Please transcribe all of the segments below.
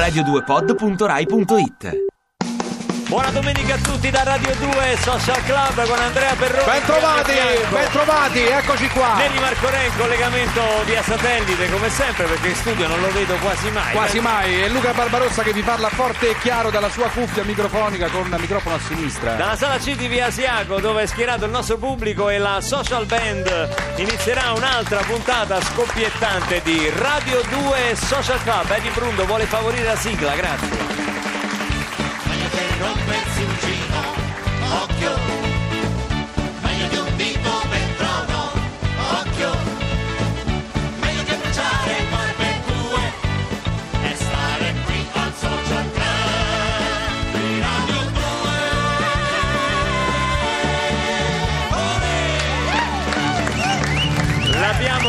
radio2pod.rai.it Buona domenica a tutti da Radio 2 Social Club con Andrea Perroni. Bentrovati, bentrovati, eccoci qua. Nelly Marco Re in collegamento via satellite come sempre perché in studio non lo vedo quasi mai. Quasi Ben- mai, è Luca Barbarossa che vi parla forte e chiaro dalla sua cuffia microfonica con microfono a sinistra. Dalla sala C di Via Asiago dove è schierato il nostro pubblico e la social band inizierà un'altra puntata scoppiettante di Radio 2 Social Club. Eddie Brundo vuole favorire la sigla, grazie. Rompersi un giro, occhio.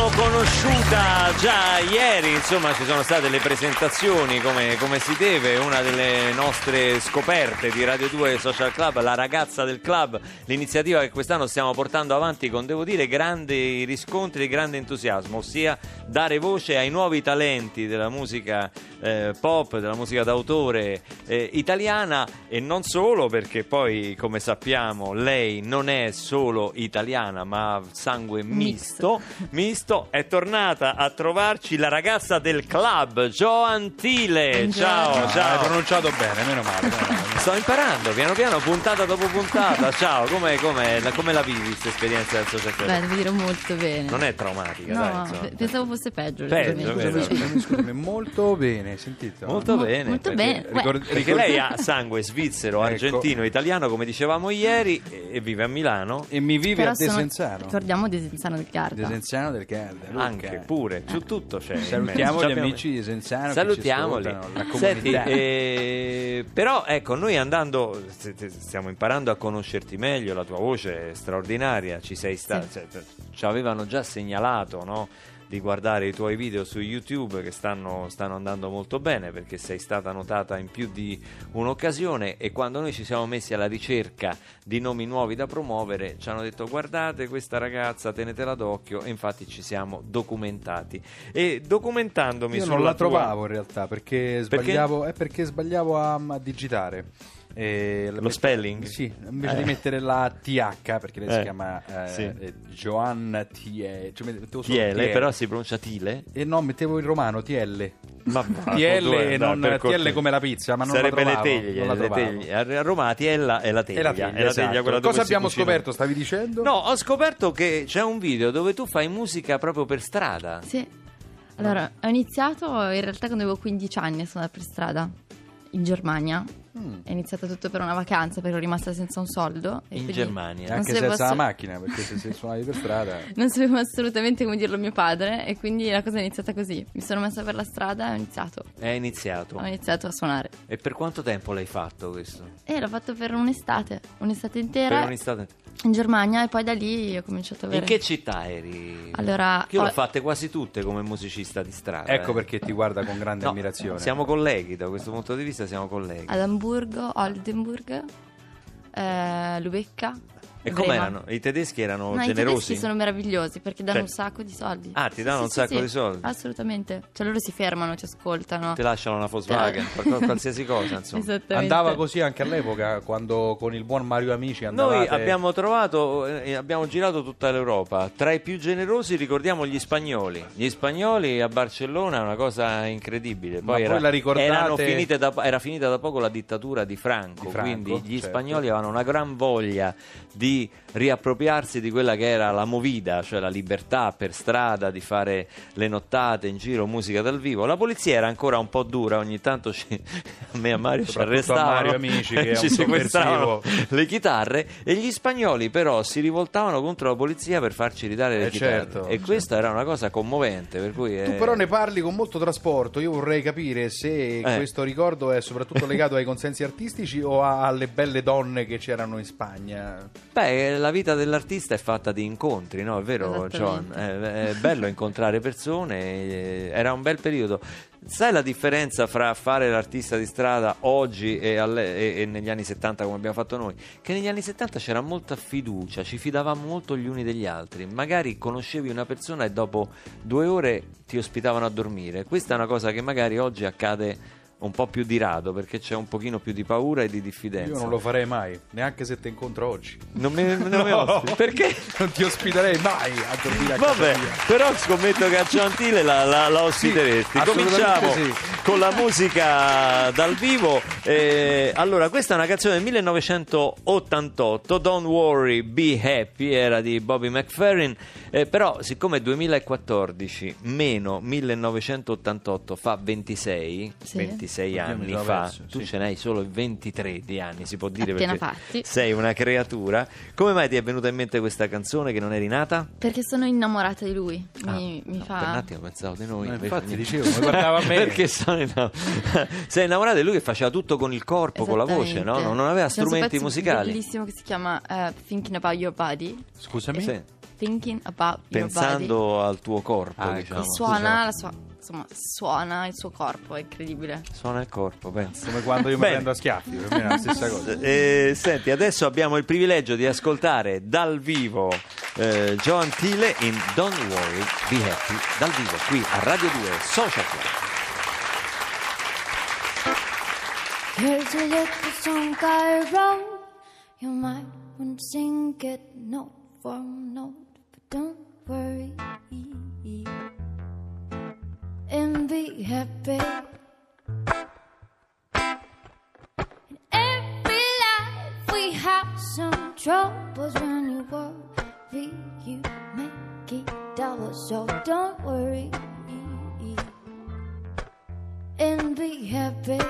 L'abbiamo conosciuta già ieri, insomma ci sono state le presentazioni come, come si deve, una delle nostre scoperte di Radio 2 Social Club, la ragazza del club, l'iniziativa che quest'anno stiamo portando avanti con, devo dire, grandi riscontri e grande entusiasmo, ossia dare voce ai nuovi talenti della musica eh, pop, della musica d'autore eh, italiana e non solo perché poi come sappiamo lei non è solo italiana ma sangue misto, misto è tornata a trovarci la ragazza del club Joan Tile ciao Ah, Hai ciao pronunciato bene, meno male. meno male. Sto imparando piano piano, puntata dopo puntata. Ciao, come, come, la, come la vivi questa esperienza del social club? Beh, devo dire molto bene. Non è traumatica, dai. No, insomma. pe- pensavo fosse peggio. Peggio? Scusami, scusami, molto bene, sentito? Molto Mo- bene. molto perché- bene. ricordi- Perché lei ha sangue svizzero, Ecco. argentino, italiano, come dicevamo ieri, e vive a Milano. E mi vive Però a sono- Desenzano. Ricordiamo Desenzano del Garda. Desenzano del Garda. Luca. Anche pure, su tutto c'è. Salutiamo gli Abbiamo- amici di Desenzano. che Salutiamoli. Senti, eh, però ecco, noi andando, st- st- stiamo imparando a conoscerti meglio, la tua voce è straordinaria, ci sei stato, Sì. ci avevano già segnalato, no? Di guardare i tuoi video su YouTube che stanno, stanno andando molto bene perché sei stata notata in più di un'occasione e quando noi ci siamo messi alla ricerca di nomi nuovi da promuovere ci hanno detto guardate questa ragazza tenetela d'occhio e infatti ci siamo documentati e documentandomi Io non la tua- trovavo in realtà perché sbagliavo, è perché sbagliavo a, a digitare. E la Lo met- spelling? Sì, invece Eh. di mettere la TH perché lei Eh, si chiama eh, sì. eh, Joanna T. Cioè Tiele, TL. però si pronuncia Tile. E no, mettevo in romano TL. Ma TL e non TL come la pizza, ma non Sarebbe la trovavo. le teglie, non la le teglie. A Roma Tiella è la teglia. E la teglia, è la teglia esatto. Cosa abbiamo cucina. scoperto? Stavi dicendo? No, ho scoperto che c'è un video dove tu fai musica proprio per strada. Sì. Allora, ho iniziato in realtà quando avevo 15 anni a suonare per strada in Germania. Mm. È iniziato tutto per una vacanza perché ero rimasta senza un soldo. e In quindi Germania. Anche senza la assu- macchina, perché se, se suonavi per strada... Non sapevo assolutamente come dirlo a mio padre e quindi la cosa è iniziata così. Mi sono messa per la strada e ho iniziato. È iniziato. Ho iniziato a suonare. E per quanto tempo l'hai fatto questo? E l'ho fatto per un'estate, un'estate Per intera un'estate. in Germania e poi da lì ho cominciato a avere... In che città eri? Allora, Io ho- l'ho fatte quasi tutte come musicista di strada. Ecco eh. perché ti guarda con grande No, ammirazione. Siamo colleghi, da questo punto di vista siamo colleghi. ad Amburgo, Oldenburg, eh, Lubecca. E com'erano? I tedeschi erano No, i generosi? tedeschi sono meravigliosi perché danno Cioè- un sacco di soldi. Ah, ti danno Sì, un sì, sacco sì, di soldi? Assolutamente. Cioè loro si fermano, ci ascoltano. Ti lasciano una Volkswagen, qual- qualsiasi cosa, insomma. Andava così anche all'epoca, quando con il buon Mario Amici andavate... Noi abbiamo trovato, eh, abbiamo girato tutta l'Europa. Tra i più generosi ricordiamo gli spagnoli. Gli spagnoli a Barcellona è una cosa incredibile. Ma Poi, poi era, la ricordate- da- era finita da poco la dittatura di Franco, Di Franco, quindi gli certo. spagnoli avevano una gran voglia di riappropriarsi di quella che era la movida, cioè la libertà per strada di fare le nottate in giro, musica dal vivo. La polizia era ancora un po' dura, ogni tanto ci- a me e a Mario ci arrestavano, Mario Amici, che è ci sequestravano le chitarre e gli spagnoli però si rivoltavano contro la polizia per farci ridare le Eh, chitarre certo, e questa era una cosa commovente per cui Tu eh, però ne parli con molto trasporto, io vorrei capire se Eh. questo ricordo è soprattutto legato ai consensi artistici o alle belle donne che c'erano in Spagna. Beh, la vita dell'artista è fatta di incontri, no? È vero, John? È, è bello incontrare persone, eh, era un bel periodo. Sai la differenza fra fare l'artista di strada oggi e, alle- e- e negli anni 70 come abbiamo fatto noi? Che negli anni 70 c'era molta fiducia, ci fidavamo molto gli uni degli altri. Magari conoscevi una persona e dopo due ore ti ospitavano a dormire. Questa è una cosa che magari oggi accade un po' più di rado perché c'è un pochino più di paura e di diffidenza. Io non lo farei mai, neanche se ti incontro oggi. Non me, non No. ospiti. Perché? Non ti ospiterei mai a dormire a casa Vabbè, mia. però scommetto che a Giantile la, la, la ospiteresti. Sì, Cominciamo sì. con la musica dal vivo. Eh, allora, questa è una canzone del 1988, Don't Worry, Be Happy, era di Bobby McFerrin. Eh, però, siccome 2014 meno 1988 fa 26, Sì. 26 Oddio, mi anni fa, perso, tu sì. ce n'hai solo 23 di anni, si può dire Appena perché fatti. sei una creatura. Come mai ti è venuta in mente questa canzone che non eri nata? Perché sono innamorata di lui. Ah, Mi, mi no, fa. Per un attimo pensavo di noi. Invece infatti niente. dicevo, mi guardava a me. Perché sono innamor- sei innamorato di lui che faceva tutto con il corpo, con la voce, no? Non, non aveva C'è un strumenti musicali. bellissimo che si chiama eh, Thinking About Your Body. Scusami? Sì, Thinking About Your Body. Pensando al tuo corpo, Ah, ecco. diciamo. Suona, la sua, insomma, suona il suo corpo, è incredibile. Suona il corpo, pensa. Come quando io mi prendo a schiaffi, per me è la stessa cosa. Eh, senti, adesso abbiamo il privilegio di ascoltare dal vivo eh, Joan Tile in Don't Worry, Be Happy, dal vivo qui a Radio 2 Social Club. Here's a little song I wrote. You might want to sing it note for note, but don't worry be happy. In every life we have some troubles when you worry, you make it double. So don't worry and be happy.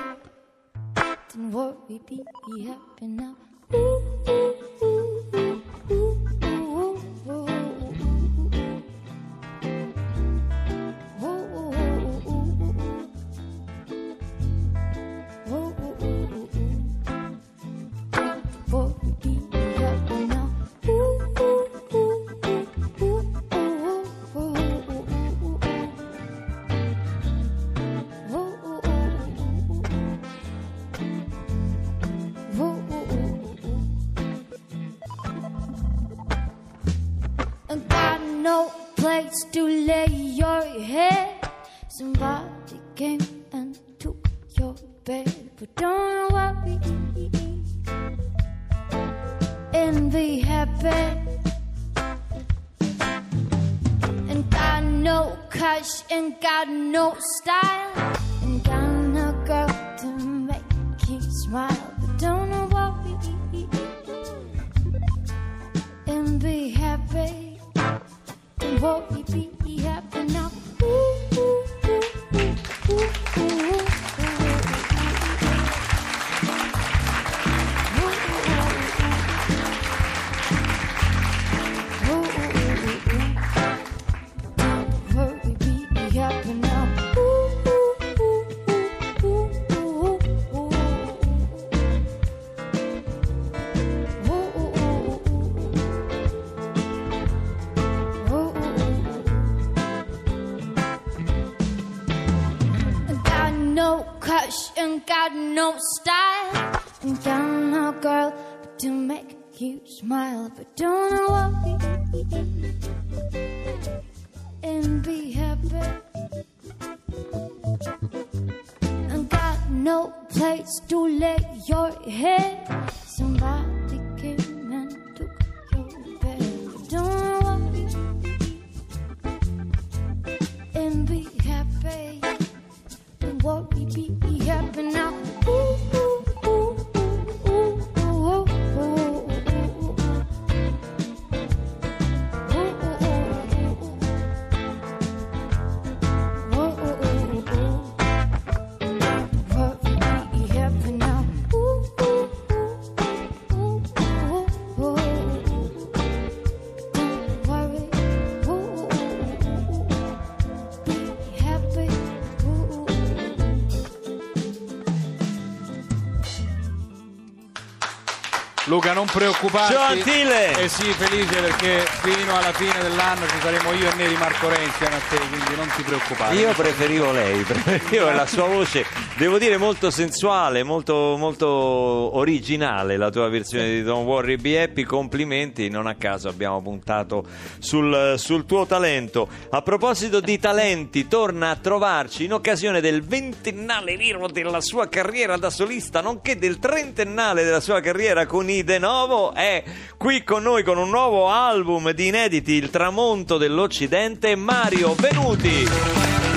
Don't worry, be happy now. You smile. But don't worry and be happy. And got no place to lay your head. Somebody Luca, non preoccuparti. Gentile! Eh sì, felice perché fino alla fine dell'anno ci saremo io e Neri Marco Re insieme a te, quindi non ti preoccupare. Io preferivo lei, preferivo la sua voce, devo dire molto sensuale, molto, molto originale la tua versione di Don't Worry Be Happy, complimenti, non a caso abbiamo puntato sul, sul tuo talento. A proposito di talenti, torna a trovarci in occasione del ventennale vero della sua carriera da solista, nonché del trentennale della sua carriera con i De Novo, è qui con noi con un nuovo album di inediti, Il tramonto dell'Occidente, Mario Venuti.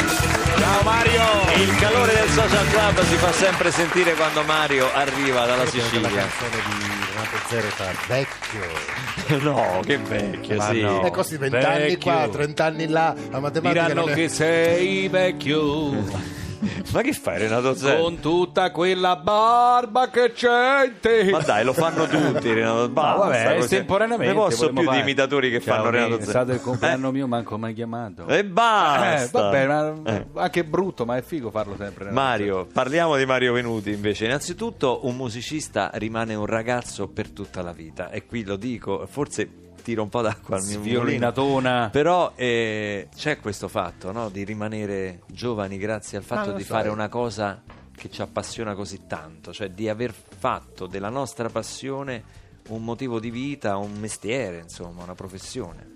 Ciao Mario! Il calore del social club si fa sempre sentire quando Mario arriva dalla La Sicilia. canzone di Renato Zero fa vecchio. No, che vecchio, Ma sì. no. E così vent'anni vecchio. qua, trent'anni là, la matematica Diranno è... che sei vecchio Ma che fai Renato Zero? con tutta quella barba che c'è in te. Ma dai, lo fanno tutti Renato Basta, vabbè, così. estemporaneamente Ne posso più di fare. imitatori che Ciao, fanno Renato È Zero. stato il compleanno mio, manco mai chiamato. Eh, e basta. Eh, vabbè, ma Eh. anche brutto, ma è figo farlo sempre. Renato. Mario, parliamo di Mario Venuti invece. Innanzitutto, un musicista rimane un ragazzo per tutta la vita. E qui lo dico, forse tiro un po' d'acqua al mio mulino. Violinatona. Però eh, c'è questo fatto no? di rimanere giovani grazie al fatto di sai. fare una cosa che ci appassiona così tanto, cioè di aver fatto della nostra passione un motivo di vita, un mestiere, insomma, una professione.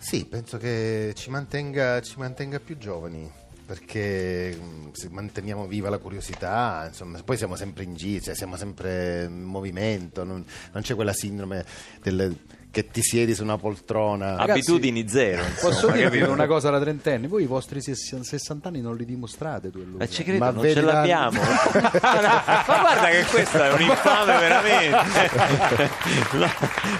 Sì, penso che ci mantenga, ci mantenga più giovani. Perché mh, se manteniamo viva la curiosità, insomma, poi siamo sempre in giro, cioè siamo sempre in movimento, non, non c'è quella sindrome del- che ti siedi su una poltrona. Ragazzi, Abitudini zero, insomma, Posso dirvi capito? una cosa da trentenni? Voi i vostri 60 anni non li dimostrate. Ma ci credo, Ma non ce la- l'abbiamo. ma guarda che questa è un infame veramente. No,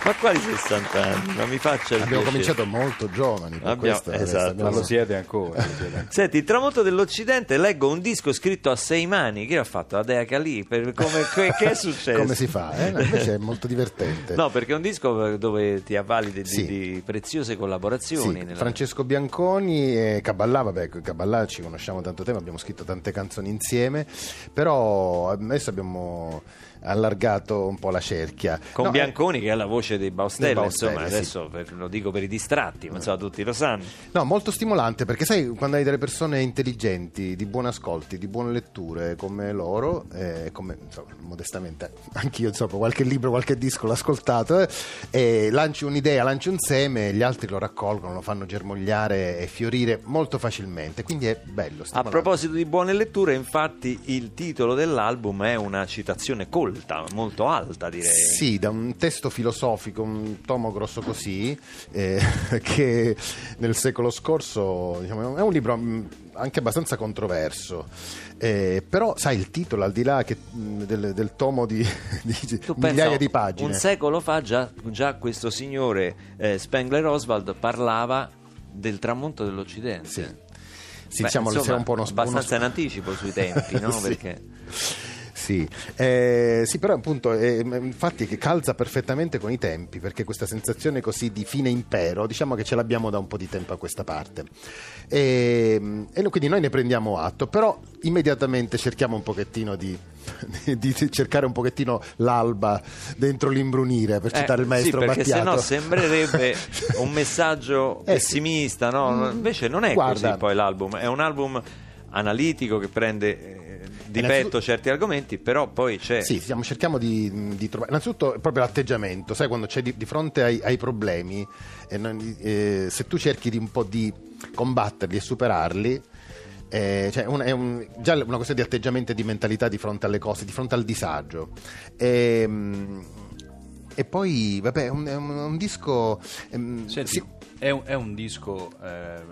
ma quali 60 anni? Ma mi faccia il Abbiamo piacere. cominciato molto giovani, per Abbiamo- esatto. Ma lo siete ancora. Senti, il tramonto dell'Occidente, leggo un disco scritto a sei mani. Chi l'ha fatto? La Dea Calì? Per- come- che, che è successo? Come si fa? Eh? No, Invece è molto divertente. No, perché è un disco dove ti avvali di, Sì. di preziose Sì, collaborazioni. nella- Francesco Bianconi e Caballà, vabbè, Caballà ci conosciamo tanto tempo, abbiamo scritto tante canzoni insieme, però adesso abbiamo allargato un po' la cerchia. Con No, eh, Bianconi che ha la voce dei Baustelle, Dei Baustelle, insomma, sì. adesso per- lo dico per i distratti, ma insomma tutti lo sanno. No, molto stimolante perché sai quando hai delle persone intelligenti, di buoni ascolti, di buone letture come loro, eh, come insomma, modestamente anch'io insomma qualche libro, qualche disco l'ho ascoltato, eh, e lanci un'idea, lanci un seme, gli altri lo raccolgono, lo fanno germogliare e fiorire molto facilmente, quindi è bello. A stimolante. proposito di buone letture, infatti il titolo dell'album è una citazione colta, molto alta direi. Sì, da un testo filosofico, un tomo grosso così, eh, che nel secolo scorso diciamo, è un libro mh, anche abbastanza controverso. Eh, però, sai, il titolo, al di là che, mh, del, del tomo di, di migliaia di pagine, Un secolo fa già, già questo signore eh, Spengler Oswald parlava del tramonto dell'Occidente. sì, sì Beh, diciamo insomma, un po' uno abbastanza uno- in anticipo sui tempi, no? Sì. Perché Sì, eh, sì, però appunto eh, infatti che calza perfettamente con i tempi perché questa sensazione così di fine impero diciamo che ce l'abbiamo da un po' di tempo a questa parte. E, e quindi noi ne prendiamo atto però immediatamente cerchiamo un pochettino di, di- cercare un pochettino l'alba dentro l'imbrunire per citare il maestro Eh, sì, perché Battiato. sennò sembrerebbe un messaggio Eh, pessimista, no? Invece non è Guarda. così poi l'album, è un album analitico che prende eh, di petto certi argomenti, però poi c'è Sì, stiamo- cerchiamo di, di trovare. Innanzitutto, proprio l'atteggiamento, sai, quando c'è di, di fronte ai, ai problemi, eh, non- eh, se tu cerchi di un po' di combatterli e superarli. eh, cioè un- è un- già una questione di atteggiamento e di mentalità di fronte alle cose, di fronte al disagio. Ehm, E, poi, vabbè, è un, un- un disco. ehm, Senti, sì, è, un, è un disco, eh,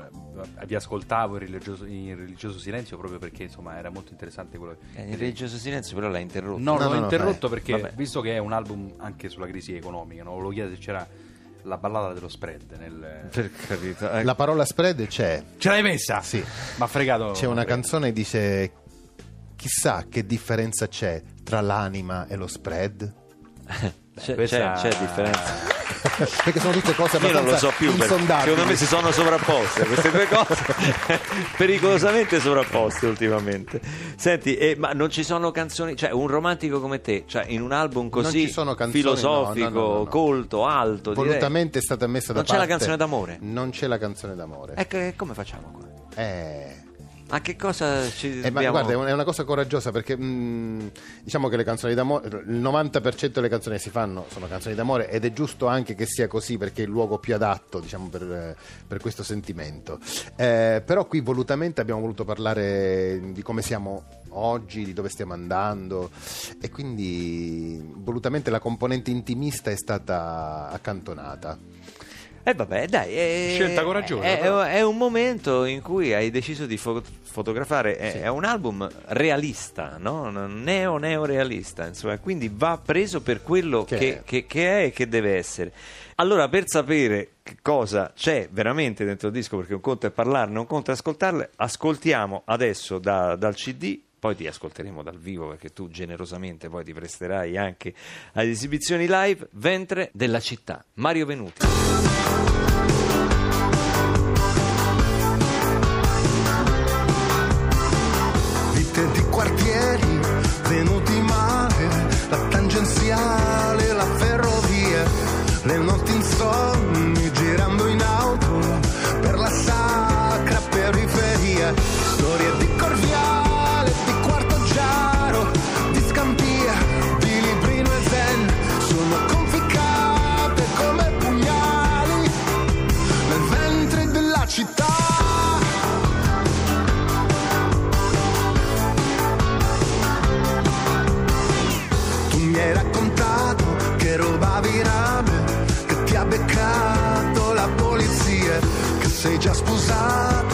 vi ascoltavo in religioso, in religioso silenzio proprio perché insomma era molto interessante quello che... Eh, Il religioso silenzio però l'ha interrotto. No, No, l'ho no, no, interrotto vai. perché Vabbè. visto che è un album anche sulla crisi economica, no? volevo chiedere se c'era la ballata dello spread nel... Per carità. eh. la parola spread c'è. Ce l'hai messa? Sì. Ma fregato. C'è una canzone che dice: Chissà che differenza c'è tra l'anima e lo spread. C'è, questa- c'è- c'è differenza. Perché sono tutte cose Io non abbastanza lo so più, secondo me si sono sovrapposte queste due cose, pericolosamente sovrapposte ultimamente. Senti, eh, ma non ci sono canzoni, cioè un romantico come te, cioè in un album così canzoni, filosofico, no, no, no, colto, alto, direi. Volutamente è stata messa da Non c'è la parte. canzone d'amore? Non c'è la canzone d'amore. Ecco, e come facciamo qua? Eh. A che cosa ci Eh, ma dobbiamo... guarda, è un- è una cosa coraggiosa perché mh, diciamo che le canzoni d'amore, il 90% delle canzoni che si fanno sono canzoni d'amore ed è giusto anche che sia così perché è il luogo più adatto diciamo, per, per questo sentimento. Eh, però qui volutamente abbiamo voluto parlare di come siamo oggi, di dove stiamo andando e quindi volutamente la componente intimista è stata accantonata. Eh vabbè, dai, è, Scelta coraggiosa, È, è un momento in cui hai deciso di fo- fotografare, è, è un album realista, no? Neo neorealista, insomma, quindi va preso per quello Che che, è. che- che è e che deve essere. Allora, per sapere cosa c'è veramente dentro il disco, perché un conto è parlarne, un conto è ascoltarle, ascoltiamo adesso da- dal CD. Poi ti ascolteremo dal vivo perché tu generosamente poi ti presterai anche ad esibizioni live. Ventre della città. Mario Venuti. Vite di quartieri venuti male, la tangenziale, la ferrovia, le notti che sei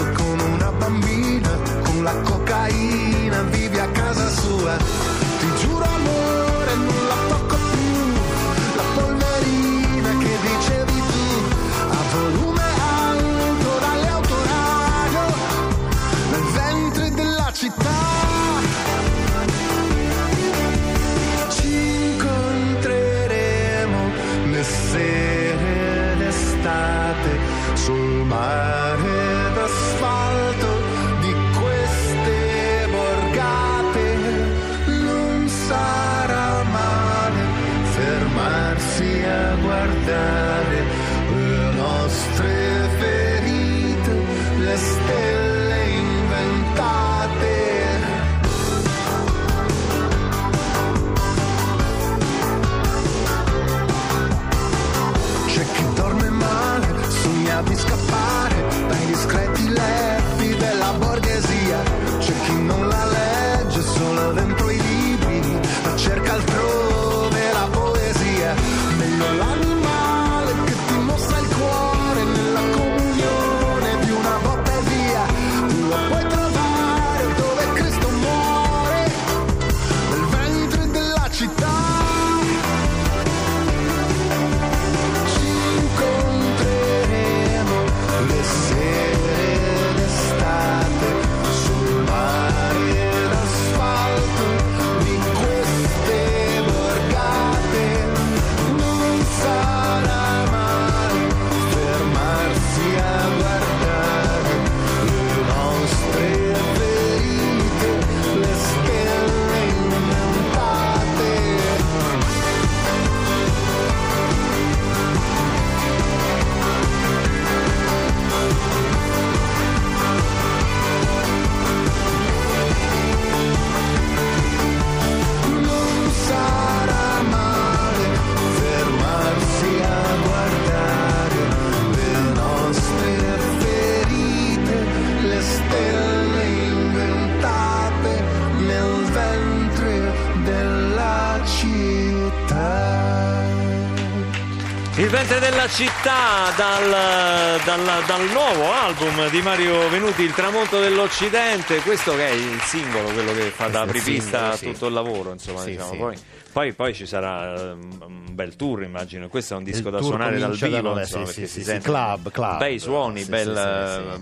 città dal, dal- dal nuovo album di Mario Venuti, Il tramonto dell'Occidente, questo che è il singolo, quello che fa da apripista a sì. tutto il lavoro, insomma, Sì, diciamo. sì. Poi, poi- poi ci sarà um, un bel tour, immagino. Questo è un disco Il da suonare dal comincia da vivo, nove, insomma, sì, perché sì, si sì, sente club, club. bei suoni, bel,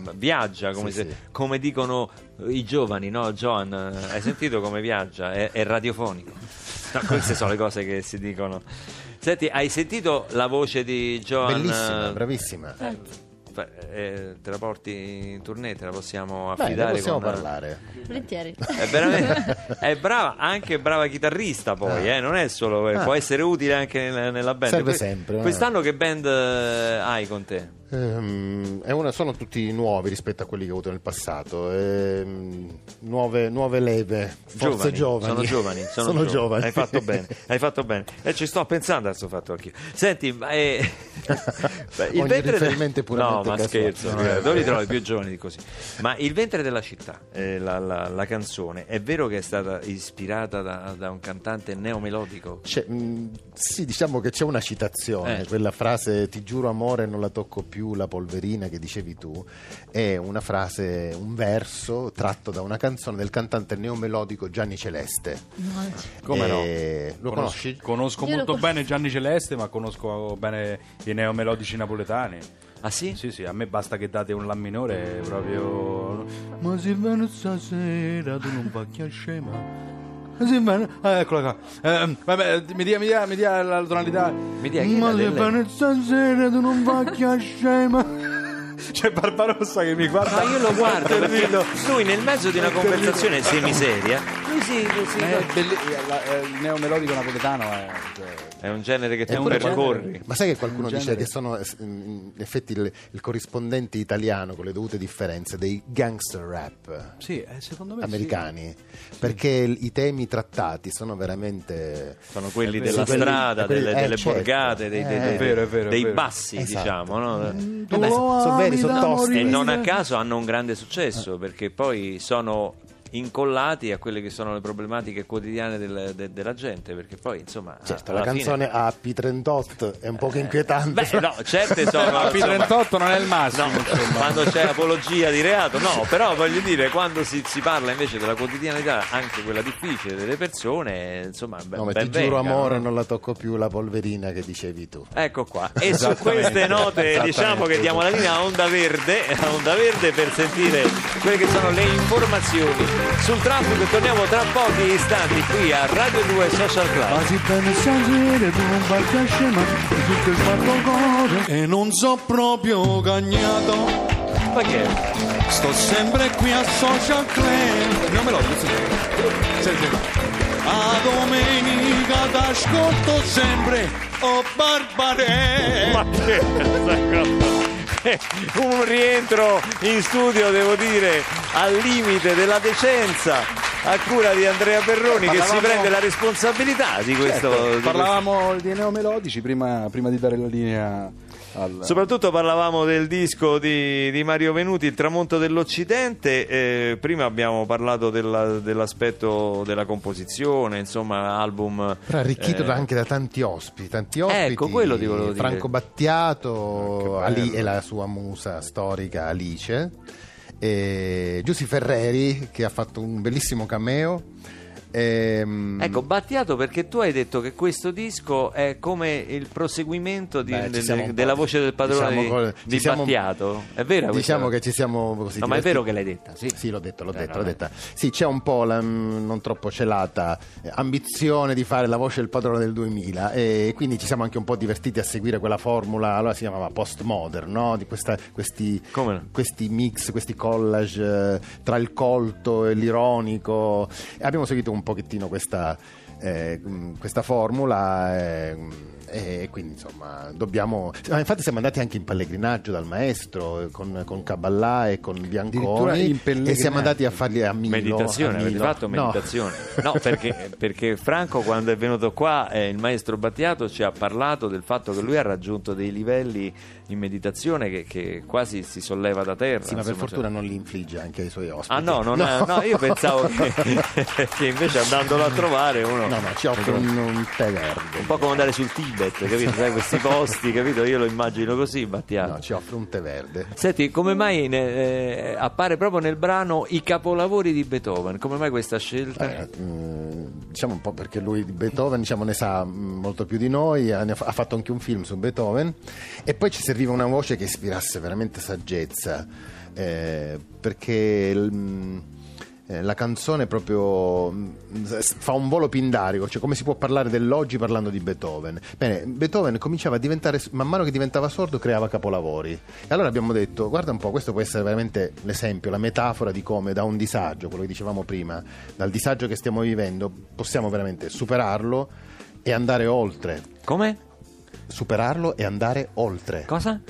eh, viaggia, come, se- come dicono i giovani, no? Joan, hai sentito come viaggia? È, è radiofonico. No, queste sono le cose che si dicono. Senti, hai sentito la voce di Joan? Bellissima, bravissima. Fa- eh, te la porti in tournée, te la possiamo ne affidare possiamo con... parlare. Volentieri. È veramente è brava, anche brava chitarrista poi, eh, non è solo, eh, Ah. può essere utile anche nella, nella band. Serve Que- sempre, eh. Quest'anno che band eh, hai con te? Ehm, una- sono tutti nuovi rispetto a quelli che ho avuto nel passato. Ehm, nuove, nuove leve, forse giovani. Sono giovani, sono, Sono giovani. giovani. Hai fatto bene, hai fatto bene. E ci sto pensando, adesso fatto anch'io. Senti, ma è... Beh, Ogni riferimento è No, ma casuale. scherzo, eh, è dove li trovi più giovani di così? Ma il ventre della città, eh, la, la- la canzone, è vero che è stata ispirata da, da un cantante neomelodico? C'è, mh, sì, diciamo che c'è una citazione, Eh. quella frase ti giuro amore non la tocco più, la polverina che dicevi tu, è una frase, un verso tratto da una canzone del cantante neomelodico Gianni Celeste. Come no? Eh, Lo Conos- conosci? Conosco Io lo molto conosco. bene Gianni Celeste, ma conosco bene i neomelodici napoletani. Ah sì? Sì, sì, a me basta che date un La minore proprio. Ma se viene stasera tu non faccia scema. Ma se viene- Ah, eccola qua. Eh, vabbè, mi dia, mi dia, mi dia la tonalità. Mi dia chi? Ma se viene stasera tu non faccia scema. C'è Barbarossa che mi guarda. Ma io lo guardo per perché lui nel mezzo di una conversazione semiseria, lui si, si- Eh, belli- la- eh, il neomelodico napoletano è. cioè, è un genere che tu Eppure c'è- percorri. Ma sai che qualcuno Un dice che sono eh, in effetti il, il corrispondente italiano con le dovute differenze dei gangster rap Sì, eh, secondo me sì. americani? Perché il- i temi trattati sono veramente Sono quelli vero. della Sì, quelli- strada, quelli- delle, eh, delle certo. borgate, dei, dei- Eh, dei- è vero, è vero, è dei vero. bassi, Esatto. diciamo. no? Vabbè, so- sono veri, sono tosti. E non a caso hanno un grande successo perché poi sono incollati a quelle che sono le problematiche quotidiane del- de- della gente perché poi insomma Certo, la fine- canzone AP38 è un po' inquietante. Beh, no, certe sono insomma, P38 non è il massimo. No, quando c'è apologia di reato, no, però voglio dire, quando si, si parla invece della quotidianità, anche quella difficile delle persone, insomma, ben, No, ma ben ti giuro venga, amore, no? non la tocco più la polverina che dicevi tu. Ecco qua, e su queste note diciamo che diamo la linea a Onda Verde, a Onda Verde per sentire quelle che sono le informazioni sul traffico e torniamo tra pochi istanti qui a Radio 2 Social Club. E non so proprio cagnato. Ma che è? Sto sempre qui a Social Club. Non me lo dico. Senti. A domenica t'ascolto sempre, oh Barbare. Ma che? Un rientro in studio, devo dire, al limite della decenza, a cura di Andrea Perroni che si Parlavamo- prende la responsabilità di questo. di questo- Parlavamo dei neomelodici prima, prima di dare la linea al... Soprattutto parlavamo del disco di, di Mario Venuti, Il tramonto dell'Occidente. eh, prima abbiamo parlato della- dell'aspetto della composizione, insomma, album. Però arricchito eh, anche da tanti ospiti, tanti ospiti. Ecco, quello ti volevo dire. Franco Battiato, Ah. Ali e la sua musa storica Alice, e Giussi Ferreri che ha fatto un bellissimo cameo. Ehm, Ecco, Battiato, perché tu hai detto che questo disco è come il proseguimento di- Beh, ci de- siamo de- un po' della voce del padrone diciamo di, di siamo- Battiato. È questa Diciamo che ci siamo così No, ma è vero che l'hai detta, sì. Sì, l'ho detto, l'ho Eh, detto, no, l'ho detta. Sì, c'è un po' la mm, non troppo celata eh, ambizione di fare la voce del padrone del 2000 e quindi ci siamo anche un po' divertiti a seguire quella formula, allora si chiamava postmodern, no? Di questa- questi, no? questi mix, questi collage eh, tra il colto e l'ironico. Abbiamo seguito un pochettino questa, eh, questa formula. eh, e quindi insomma dobbiamo ah, infatti siamo andati anche in pellegrinaggio dal maestro con, con Caballà e con Bianconi in e siamo andati a farli a Milo Meditazione, a avete Milo. fatto No. meditazione? No, perché, perché Franco quando è venuto qua, eh, il maestro Battiato ci ha parlato del fatto che lui ha raggiunto dei livelli in meditazione che, che quasi si solleva da terra. Sì, ma per insomma, fortuna cioè- non li infligge anche ai suoi ospiti Ah no, non è- no, io pensavo che, che invece andandolo a trovare uno... no, no, ci offre un, un tè verde Un po' come andare sul Tibet, capito? Sai, questi posti, capito? Io lo immagino così, Battiato. no, ci offre un tè verde Senti, come mai ne- eh, appare proprio nel brano I capolavori di Beethoven? Come mai questa scelta? Eh, mm, diciamo un po' perché lui di Beethoven diciamo, ne sa mm, molto più di noi, ha, ha fa- ha fatto anche un film su Beethoven e poi ci serviva una voce che ispirasse veramente saggezza, eh, perché mm, eh, la canzone proprio mm, fa un volo pindarico, cioè come si può parlare dell'oggi parlando di Beethoven. Bene, Beethoven cominciava a diventare, man mano che diventava sordo, creava capolavori. E allora abbiamo detto, guarda un po', questo può essere veramente l'esempio, la metafora di come da un disagio, quello che dicevamo prima, dal disagio che stiamo vivendo, possiamo veramente superarlo e andare oltre. Come? Superarlo e andare oltre. Cosa?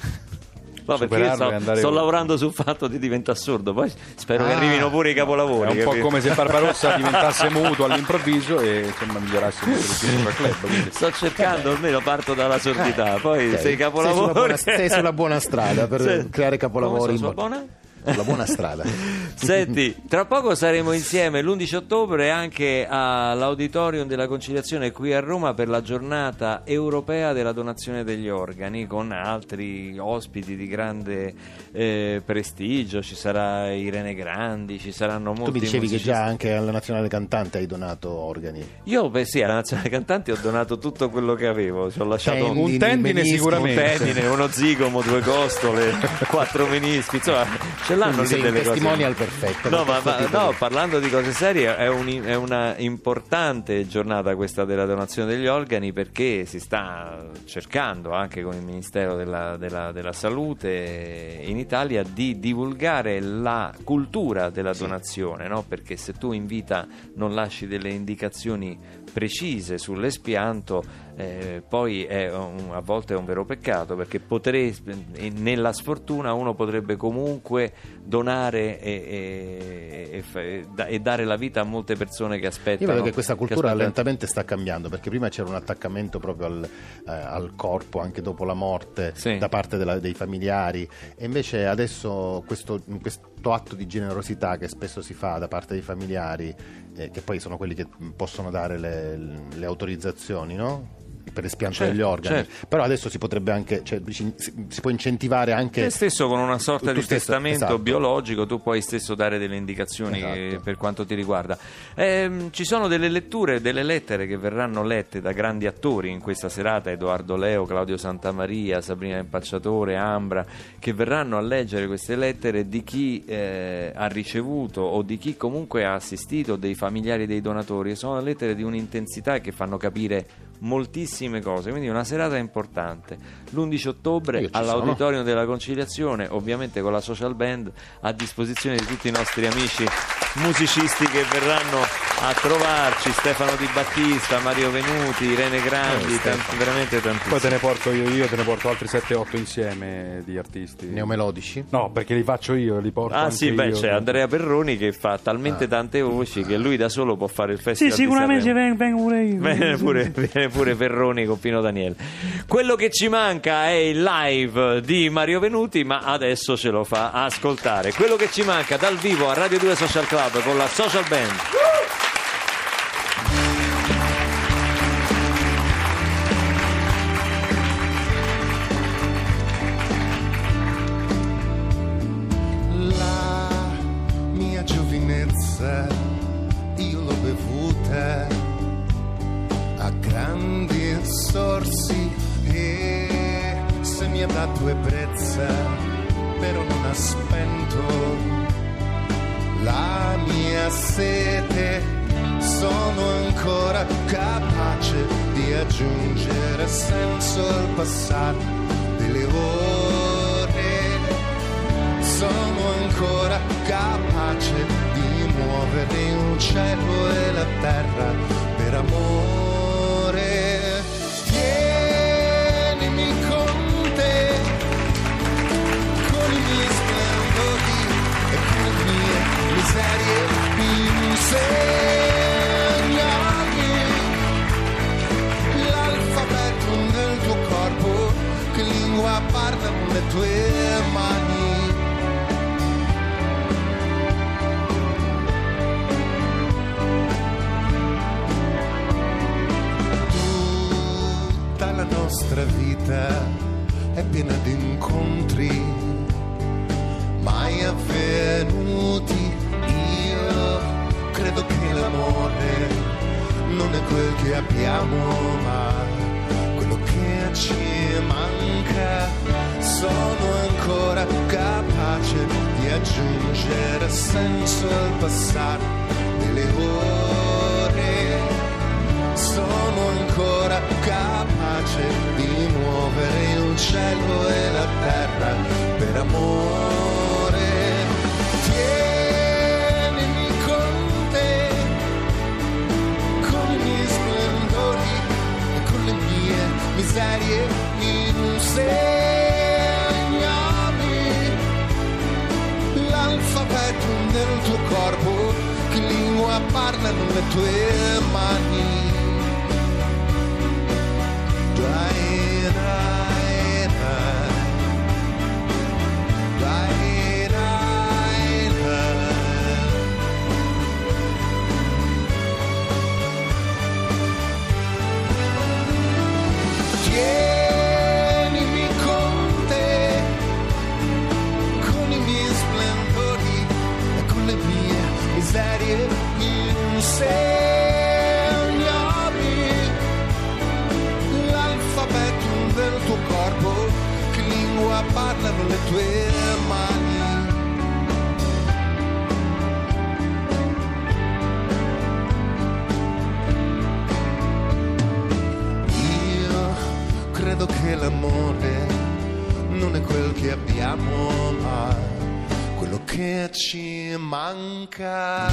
No, perché io sto, sto lavorando sul fatto di diventare assurdo, poi spero che Ah. arrivino pure i capolavori. È un po' capito? come se Barbarossa diventasse muto all'improvviso e insomma migliorasse il suo club. quindi- Sto cercando, almeno parto dalla sordità, poi Ok. sei Sei capolavori. sulla buona- sei sulla buona strada per Sì. creare capolavori Come sono buona? Sulla buona strada. Senti, tra poco saremo insieme l'11 ottobre anche all'Auditorium della Conciliazione qui a Roma per la giornata europea della donazione degli organi con altri ospiti di grande eh, prestigio, ci sarà Irene Grandi, ci saranno molti Tu mi dicevi che musicisti. già anche alla nazionale cantante hai donato organi. Io beh sì, alla Nazionale Cantanti ho donato tutto quello che avevo, ci ho lasciato Tendini, un tendine menischi, un sicuramente. tendine, uno zigomo, due costole, quattro menischi, insomma, ce l'hanno Quindi lì delle cose. testimonial perfetto, No, ma, ma- no, parlando di cose serie, è, un- è una importante giornata questa della donazione degli organi perché si sta cercando anche con il Ministero della, della- della Salute in Italia di divulgare la cultura della donazione, no? perché se tu in vita non lasci delle indicazioni precise sull'espianto, eh, poi è un- a volte è un vero peccato perché potrei, nella sfortuna uno potrebbe comunque donare e, e- e e da- dare la vita a molte persone che aspettano. Io vedo che questa cultura aspettano- lentamente sta cambiando perché prima c'era un attaccamento proprio al, eh, al corpo anche dopo la morte Sì. da parte della- dei familiari e invece adesso questo, questo atto di generosità che spesso si fa da parte dei familiari eh, che poi sono quelli che possono dare le, le autorizzazioni no? Per l'espianto Certo, degli organi certo. però adesso si potrebbe anche cioè, si, può incentivare anche Te stesso con una sorta di stesso, testamento esatto. biologico tu puoi stesso dare delle indicazioni Esatto. eh, per quanto ti riguarda. Ehm, ci sono delle letture, delle lettere che verranno lette da grandi attori in questa serata, Edoardo Leo, Claudio Santamaria, Sabrina Impacciatore, Ambra, che verranno a leggere queste lettere di chi eh, ha ricevuto o di chi comunque ha assistito dei familiari dei donatori e sono lettere di un'intensità che fanno capire moltissime cose, quindi una serata importante. L'11 ottobre all'Auditorium della Conciliazione, ovviamente con la social band a disposizione di tutti i nostri amici musicisti che verranno a trovarci, Stefano Di Battista, Mario Venuti, Irene Grandi, Eh, tanti- veramente tantissimi. Poi te ne porto io, io te ne porto altri 7-8 insieme di artisti. neomelodici No, perché li faccio io, li porto Ah anche sì, beh, io. c'è Andrea Perroni che fa Ah. talmente tante voci che lui da solo può fare il Sì, festival di sicuramente vengo, vengo pure io. Viene pure, viene pure Ferroni con Pino Daniele. Quello che ci manca è il live di Mario Venuti, ma adesso ce lo fa ascoltare. Quello che ci manca dal vivo a Radio 2 Social Club con la Social Band. Il cielo e la terra per amore. Tienimi con te, con i miei splendori e con le mie miserie, insegnami l'alfabeto nel tuo corpo, che lingua parlano le tue nostra vita è piena di incontri mai avvenuti. Io credo che l'amore non è quel che abbiamo, ma quello che ci manca. Sono ancora capace di aggiungere senso al passare delle ore. Sono ancora capace di muovere il cielo e la terra per amore. Tienimi con te, con i miei splendori e con le mie miserie insegnami l'alfabeto nel tuo corpo, che lingua parlano le tue mani. Insegnami l'alfabeto del tuo corpo, che lingua parlano le tue mani. Io credo che l'amore non è quel che abbiamo, ma quello che ci manca.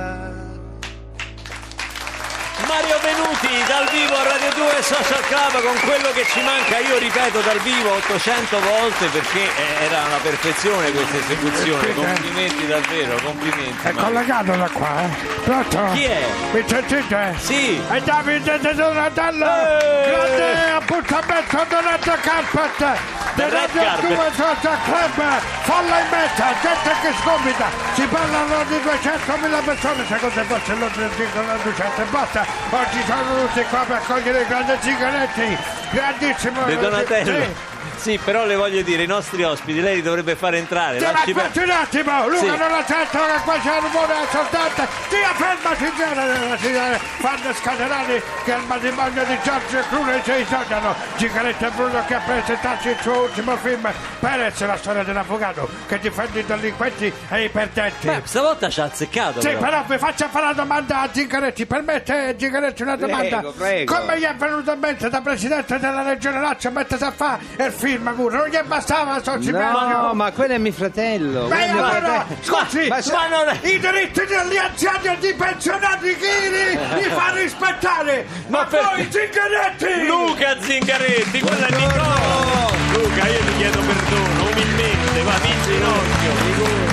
Venuti dal vivo a Radio 2 Social Club con quello che ci manca, io ripeto dal vivo 800 volte perché eh, era una perfezione questa esecuzione, complimenti davvero, complimenti. È Mario. collegato da qua, eh? Pronto? Chi è? Mi sentite? Sì. È Davide De Donatello! Grande appuntamento Red Carpet! Red Radio Carpet. 2 Social Club! Folla in mezza, gente che sgomita! Si parlano di 200.000 persone secondo il vostro Londra dicono 200 e basta! Oggi sono tutti qua per cogliere i grandi zingaretti! Grandissimo! De Donatello. Sì. Sì, però le voglio dire, i nostri ospiti, lei li dovrebbe fare entrare. Ti lasci per- aspetti un attimo, Luca Sì. non la sento che qua c'è un rumore assortante. Stia ferma signora, signora, fanno scatenare che al matrimonio di Giorgio Crune si sognano. Gigaretta Bruno che ha presentato il suo ultimo film, Perez, la storia dell'avvocato che difende i delinquenti e i perdenti. Beh, stavolta ci ha azzeccato. Sì, però. però vi faccio fare una domanda a Zingaretti. Permette Zingaretti una domanda? Prego, prego. Come gli è venuto in mente da presidente della regione Lazio mettersi a fare il film pure? Non gli bastava sto stipendio? No, ma quello è mio fratello. Beh, quello è mio allora, fratello. scusi, Ma- ma- ma non è- i diritti degli anziani e dei pensionati chini li fa rispettare! Ma, Ma perché? voi Zingaretti! Luca Zingaretti, quello è Nicola. Luca, io ti chiedo perdono, umilmente, va, in ginocchio.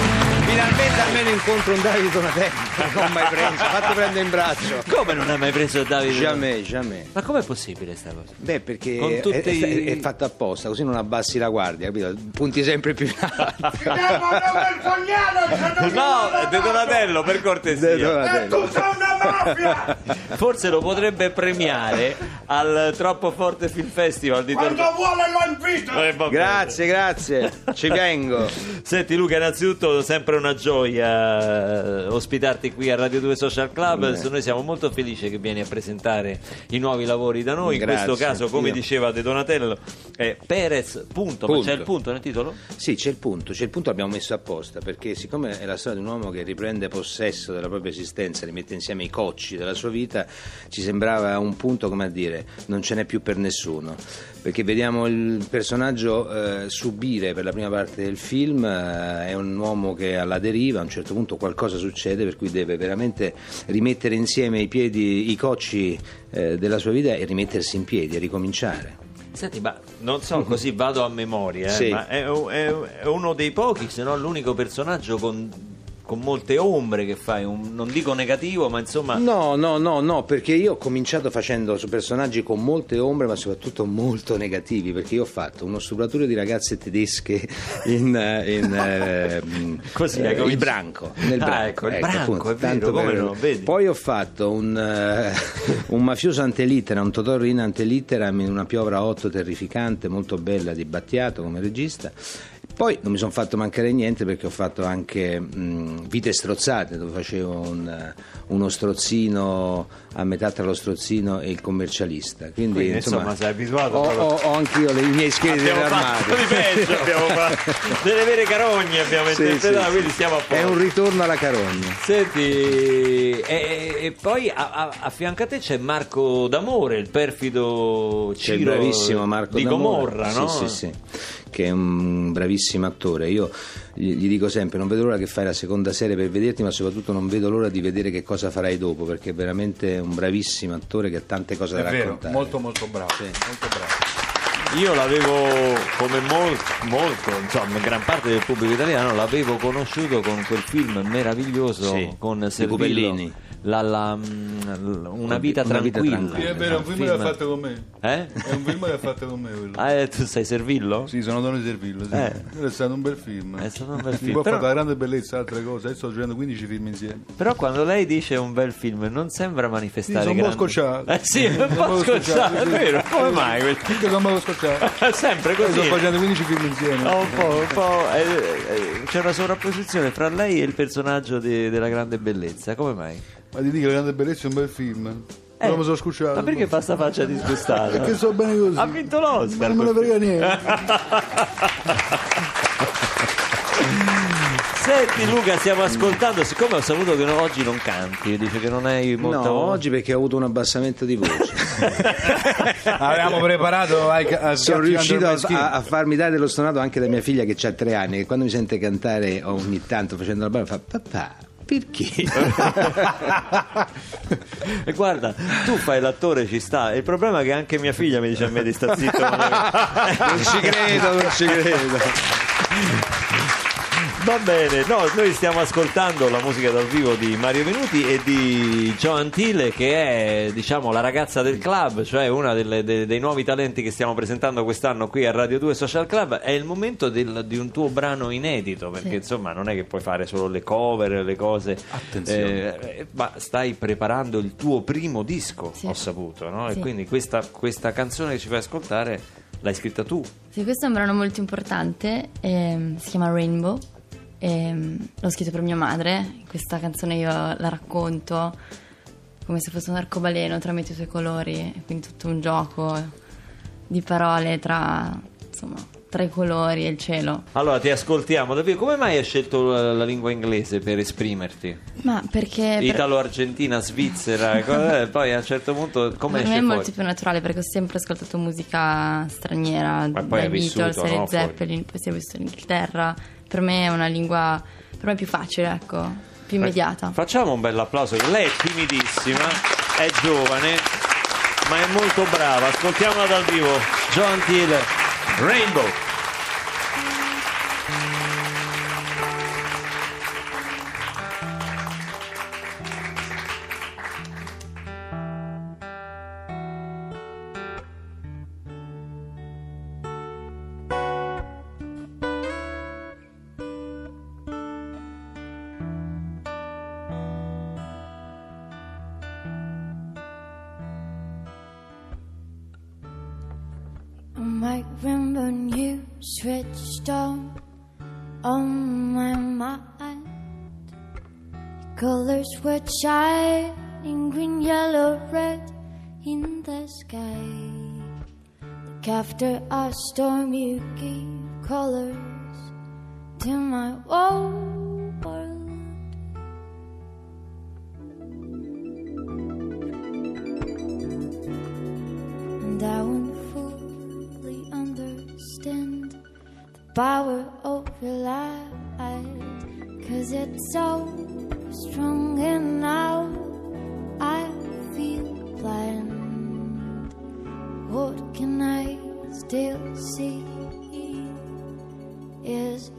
Finalmente almeno incontro un Davide Donatello. Non mai preso. Fatti prendere in braccio. Come non hai mai preso Davide? Jamais, jamais. Ma com'è possibile sta cosa? Beh, perché Con è, tutti è- i- è fatto apposta, così non abbassi la guardia, capito? Punti sempre più in alto. No, De Donatello, per De cortesia. È Donatello. tutta una mafia! Forse lo potrebbe premiare al Troppo Forte Film Festival di Quando Tor- vuole lo invito! Eh. Grazie, grazie. Ci vengo. Senti Luca, innanzitutto sempre una gioia eh, ospitarti qui a Radio 2 Social Club. Beh. Noi siamo molto felici che vieni a presentare i nuovi lavori da noi. In Grazie, questo caso, come diceva De Donatello, è Perez, punto. Ma Punto. c'è il punto nel titolo? Sì, c'è il punto, c'è il punto l'abbiamo messo apposta, perché siccome è la storia di un uomo che riprende possesso della propria esistenza, rimette insieme i cocci della sua vita, ci sembrava un punto come a dire non ce n'è più per nessuno, perché vediamo il personaggio eh, subire per la prima parte del film, eh, è un uomo che alla deriva, a un certo punto qualcosa succede per cui deve veramente rimettere insieme i piedi, i cocci eh, della sua vita e rimettersi in piedi e ricominciare. Senti, ma non so, così vado a memoria, eh, Sì. ma è, è- è uno dei pochi, se non l'unico personaggio con con molte ombre che fai, un- non dico negativo, ma insomma... No, no, no, no, perché io ho cominciato facendo su personaggi con molte ombre, ma soprattutto molto negativi, perché io ho fatto uno stupratore di ragazze tedesche in, eh, in, eh, Così, eh, il branco. Nel Ah, branco, ecco, il branco, appunto, è vero, tanto come per- no, vedi? Poi ho fatto un, eh, un mafioso antelittera, un Totò in antelittera in una piovra 8 terrificante, molto bella di Battiato come regista. Poi non mi sono fatto mancare niente perché ho fatto anche mh, Vite strozzate, dove facevo un, uno strozzino a metà tra lo strozzino e il commercialista. Quindi, Quindi, insomma, insomma, sei abituato Ho, proprio- ho- ho anch'io le- Abbiamo nell'armadio. fatto di peggio, abbiamo fatto delle vere carogne abbiamo Sì, interpretato, sì, quindi stiamo a È posto. un ritorno alla carogna. Senti, e, e- poi a, a- a fianco a te c'è Marco D'Amore, il perfido Ciro bravissimo Marco di D'Amore. Gomorra, no? Sì, sì, sì, che è un bravissimo attore. Io gli, gli dico sempre: non vedo l'ora che fai la seconda serie per vederti, ma soprattutto non vedo l'ora di vedere che cosa farai dopo, perché è veramente un bravissimo attore che ha tante cose È da vero, raccontare. molto molto bravo. Molto bravo. Io l'avevo, come molto, molto, insomma, gran parte del pubblico italiano, l'avevo conosciuto con quel film meraviglioso Sì, con di Servillo, Cupellini. La- la- mm, una vita Una vita tranquilla. tranquilla. Sì, è vero, è un film che ha fatto con me. Eh? È un film che ha fatto con me quello. Ah, eh, tu sei Servillo? Sì, sono Tony Servillo, sì. Eh. È stato un bel film. È stato un bel film, Poi però- fatto la grande bellezza altre cose. Adesso sto girando 15 film insieme. Però quando lei dice un bel film non sembra manifestare Sì, sono un po' scocciato. Eh sì, è un Sono po' scocciato, è vero, come mai? Perché sono un po' scocciato. Sempre così. Sto facendo 15 film insieme. No, un po', un po', c'è una sovrapposizione fra lei e il personaggio di- della grande bellezza, come mai? Ma ti dico, la grande bellezza è un bel film. Però mi sono scocciato. Eh, Ma perché fa sta faccia disgustata? Perché so bene così. Ha vinto l'Oscar. Non me ne frega niente. Senti Luca, stiamo ascoltando, siccome ho saputo che no- oggi non canti, dice che non hai molto... No, oggi perché ho avuto un abbassamento di voce. Avevamo preparato ai, a Sono riuscito a- a farmi dare dello stonato anche da mia figlia che ha tre anni, che quando mi sente cantare ogni tanto facendo la barba fa papà. Perché? E guarda, tu fai l'attore, ci sta. Il problema è che anche mia figlia mi dice a me di sta zitto. non ci credo, non ci credo. Va bene, no, noi stiamo ascoltando la musica dal vivo di Mario Venuti e di Joan Tille che è diciamo la ragazza del club, cioè delle- de- dei nuovi talenti che stiamo presentando quest'anno qui a Radio 2 Social Club. È il momento del- di un tuo brano inedito perché Sì. insomma non è che puoi fare solo le cover, le cose, Attenzione. eh, ma stai preparando il tuo primo disco, Sì. ho saputo, no? E Sì. quindi questa, questa canzone che ci fai ascoltare l'hai scritta tu. Sì, questo è un brano molto importante, ehm, si chiama Rainbow, ehm, l'ho scritto per mia madre, questa canzone io la racconto come se fosse un arcobaleno tramite i suoi colori, quindi tutto un gioco di parole tra, insomma, tra i colori e il cielo. Allora ti ascoltiamo, Davide, come mai hai scelto la, la lingua inglese per esprimerti? Ma perché... per- Italo-Argentina, Svizzera, cosa- poi a un certo punto come per me è fuori? molto più naturale perché ho sempre ascoltato musica straniera, Ma poi dai Beatles, no. Zeppelin, poi si è visto in Inghilterra. Per me è una lingua, per me più facile, ecco, più immediata. Facciamo un bel applauso, lei è timidissima, è giovane, ma è molto brava. Ascoltiamola dal vivo. Joan Thiel, Rainbow. Shining green, yellow, red in the sky. Like after a storm, you gave colors to my world. And I won't fully understand the power of your light. Cause it's so strong and now I feel blind. What can I still see? Is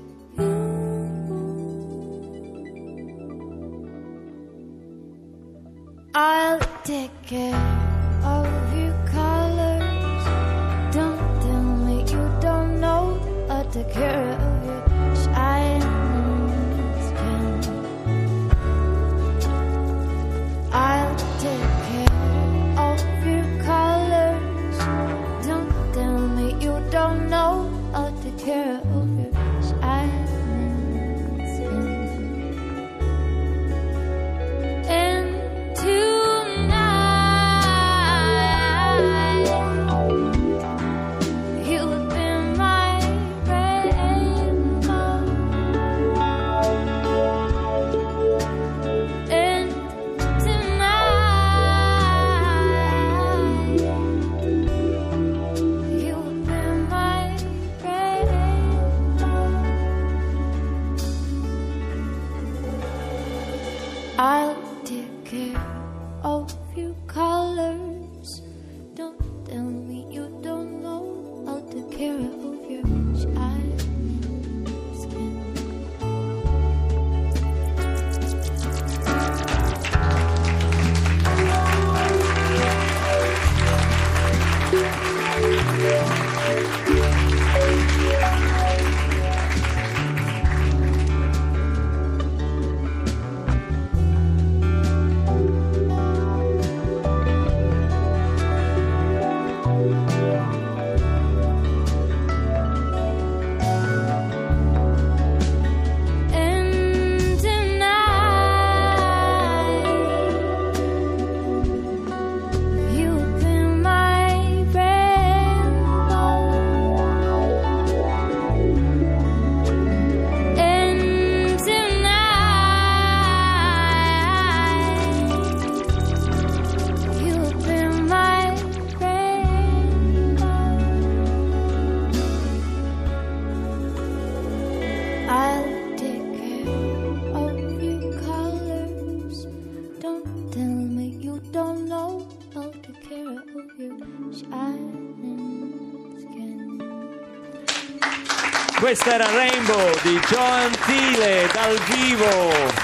Questa era Rainbow di Joan Tile dal vivo.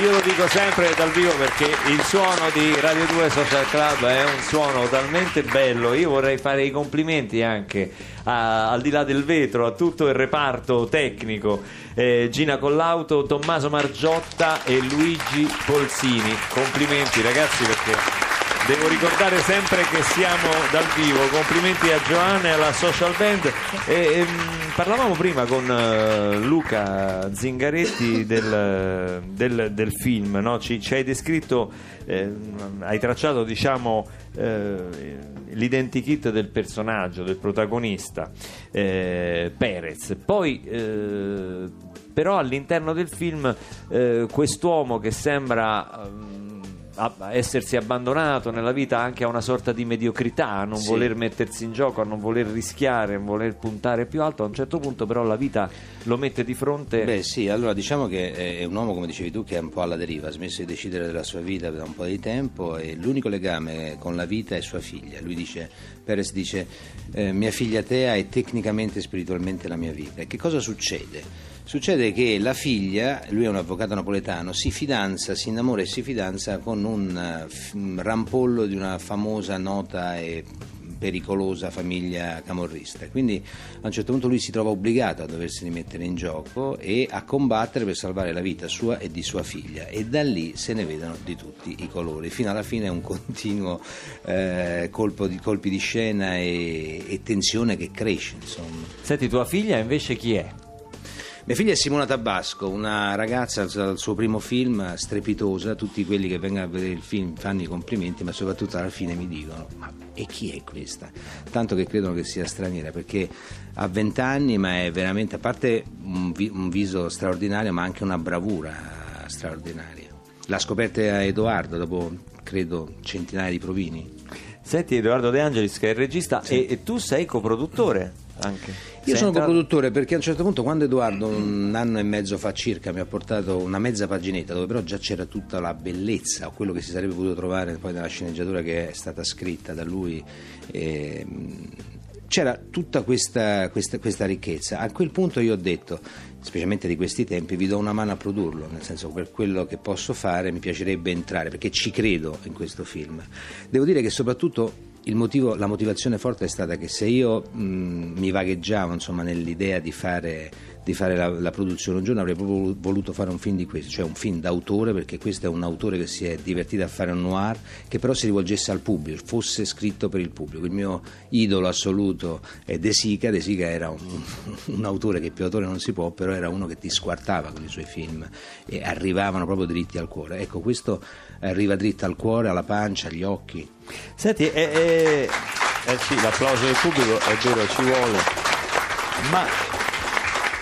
Io lo dico sempre dal vivo perché il suono di Radio 2 Social Club è un suono talmente bello. Io vorrei fare i complimenti anche a- al di là del vetro a tutto il reparto tecnico. eh, Gina Collauto, Tommaso Margiotta e Luigi Polsini. Complimenti ragazzi perché Devo ricordare sempre che siamo dal vivo. Complimenti a Giovanna e alla social band. E, ehm, parlavamo prima con eh, Luca Zingaretti del, del- del film, no? ci, ci hai descritto, ehm, hai tracciato diciamo eh, l'identikit del personaggio, del protagonista, eh, Perez. Poi eh, però all'interno del film eh, quest'uomo che sembra ehm, a- essersi abbandonato nella vita anche a una sorta di mediocrità, a non Sì. voler mettersi in gioco, a non voler rischiare, a non voler puntare più alto, a un certo punto però la vita lo mette di fronte Beh sì, allora diciamo che è un uomo, come dicevi tu, che è un po' alla deriva, ha smesso di decidere della sua vita da un po' di tempo e l'unico legame con la vita è sua figlia. Lui dice, Perez dice, eh, mia figlia Tea è tecnicamente e spiritualmente la mia vita. E che cosa succede? Succede che la figlia, lui è un avvocato napoletano, si fidanza, si innamora e si fidanza con un eh, rampollo di una famosa, nota e pericolosa famiglia camorrista. Quindi a un certo punto lui si trova obbligato a doversi rimettere in gioco e a combattere per salvare la vita sua e di sua figlia e da lì se ne vedono di tutti i colori. Fino alla fine è un continuo eh, di, colpi di scena e, e tensione che cresce. Insomma. Senti, tua figlia invece chi è? Mia figlia è Simona Tabasco, una ragazza al suo primo film strepitosa, tutti quelli che vengono a vedere il film fanno i complimenti, ma soprattutto alla fine mi dicono ma e chi è questa? Tanto che credono che sia straniera perché ha 20 anni ma è veramente, a parte un, vi- un viso straordinario ma anche una bravura straordinaria. L'ha scoperta Edoardo dopo credo centinaia di provini. Senti Edoardo De Angelis che è il regista e, e tu sei coproduttore anche. Io Sei sono entrato- coproduttore perché a un certo punto quando Edoardo un anno e mezzo fa circa mi ha portato una mezza paginetta dove però già c'era tutta la bellezza o quello che si sarebbe potuto trovare poi nella sceneggiatura che è stata scritta da lui ehm, c'era tutta questa, questa- questa ricchezza. A quel punto io ho detto, specialmente di questi tempi, vi do una mano a produrlo, nel senso per quello che posso fare mi piacerebbe entrare, perché ci credo in questo film. Devo dire che soprattutto motivo- la motivazione forte è stata che se io mh, mi vagheggiavo insomma, nell'idea di fare, di fare la, la produzione un giorno avrei proprio voluto fare un film di questo, cioè un film d'autore perché questo è un autore che si è divertito a fare un noir che però si rivolgesse al pubblico, fosse scritto per il pubblico. Il mio idolo assoluto è De Sica, De Sica era un, un autore che più autore non si può, però era uno che ti squartava con i suoi film e arrivavano proprio dritti al cuore. Ecco, questo arriva dritto al cuore, alla pancia, agli occhi. Senti, eh, eh, eh sì, l'applauso del pubblico è vero, ci vuole. Ma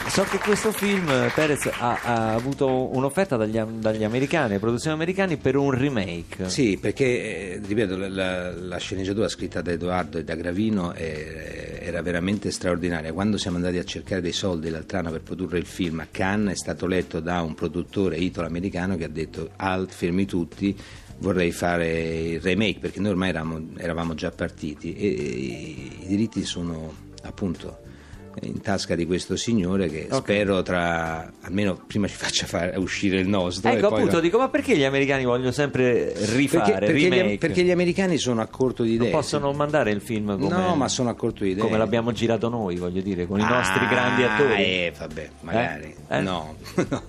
so che questo film Perez ha, ha avuto un'offerta dagli, dagli americani, produzioni americane, per un remake. Sì, perché eh, ripeto, la, la- sceneggiatura scritta da Edoardo e da Gravino eh, era veramente straordinaria. Quando siamo andati a cercare dei soldi l'altrano per produrre il film a Cannes, è stato letto da un produttore italo-americano che ha detto: Alt, fermi tutti. Vorrei fare il remake perché noi ormai eravamo, eravamo già partiti e, e i diritti sono appunto in tasca di questo signore che spero tra almeno prima ci faccia fare uscire il nostro Ecco appunto, la- dico, ma perché gli americani vogliono sempre rifare, perché, perché gli, perché gli americani sono a corto di idee. non possono mandare il film come, no ma sono a corto di idee. come l'abbiamo girato noi, voglio dire, con i nostri Ah, grandi attori. eh vabbè magari. Eh? no.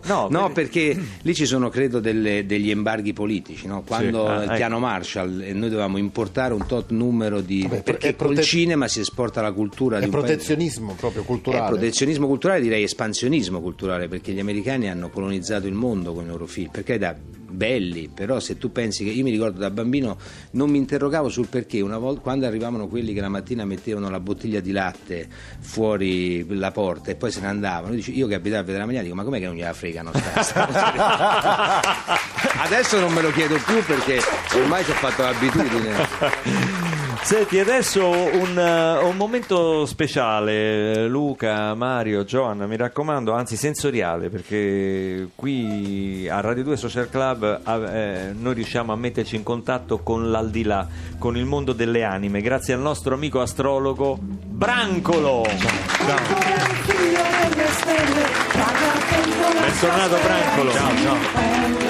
No, no, per- perché lì ci sono credo delle- degli embarghi politici no? quando Ah, il ecco. piano Marshall e noi dovevamo importare un tot numero di Vabbè, perché è prote- col cinema si esporta la cultura È di un paese. protezionismo proprio è culturale. protezionismo culturale, direi espansionismo culturale, perché gli americani hanno colonizzato il mondo con i loro film, per carità, belli, però se tu pensi che io mi ricordo da bambino non mi interrogavo sul perché, una volta quando arrivavano quelli che la mattina mettevano la bottiglia di latte fuori la porta e poi se ne andavano, io, io che abitavo a vedere la Magliana dico ma com'è che non gliela fregano sta- sta- Adesso non me lo chiedo più perché ormai ci ho fatto l'abitudine. Senti, adesso un, eh, un momento speciale, Luca, Mario, Joanna, mi raccomando, anzi sensoriale, perché qui a Radio 2 Social Club eh, noi riusciamo a metterci in contatto con l'aldilà, con il mondo delle anime, grazie al nostro amico astrologo Brancolo. Bentornato Brancolo. Ciao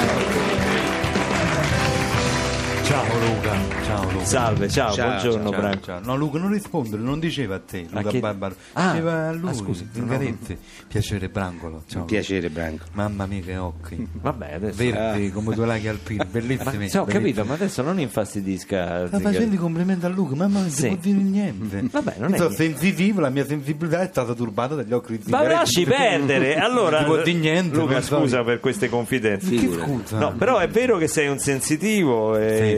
Luca, ciao Luca. Salve, ciao, Ciao, buongiorno Ciao, Brancolo. ciao. No, Luca non rispondere, non diceva a te, Luca chi? Barbaro. Ah, diceva a lui, ah, scusi, Zingaretti. Piacere Brancolo. Ciao. Piacere Branco. Mamma mia che occhi. Vabbè, adesso... Verdi come due laghi alpini, Ma, bellissimi. sì, ho capito, ma adesso non infastidisca. Sta Zingaretti. facendo i complimenti a Luca, mamma non Sì. si può dire niente. Vabbè, non Io è sono niente. sensitivo, la mia sensibilità è stata turbata dagli occhi di Ma Zingaretti. lasci perdere. Allora, Non può dire niente. Luca, non so. scusa per queste confidenze. Che scusa? No, però è vero che sei un sensitivo e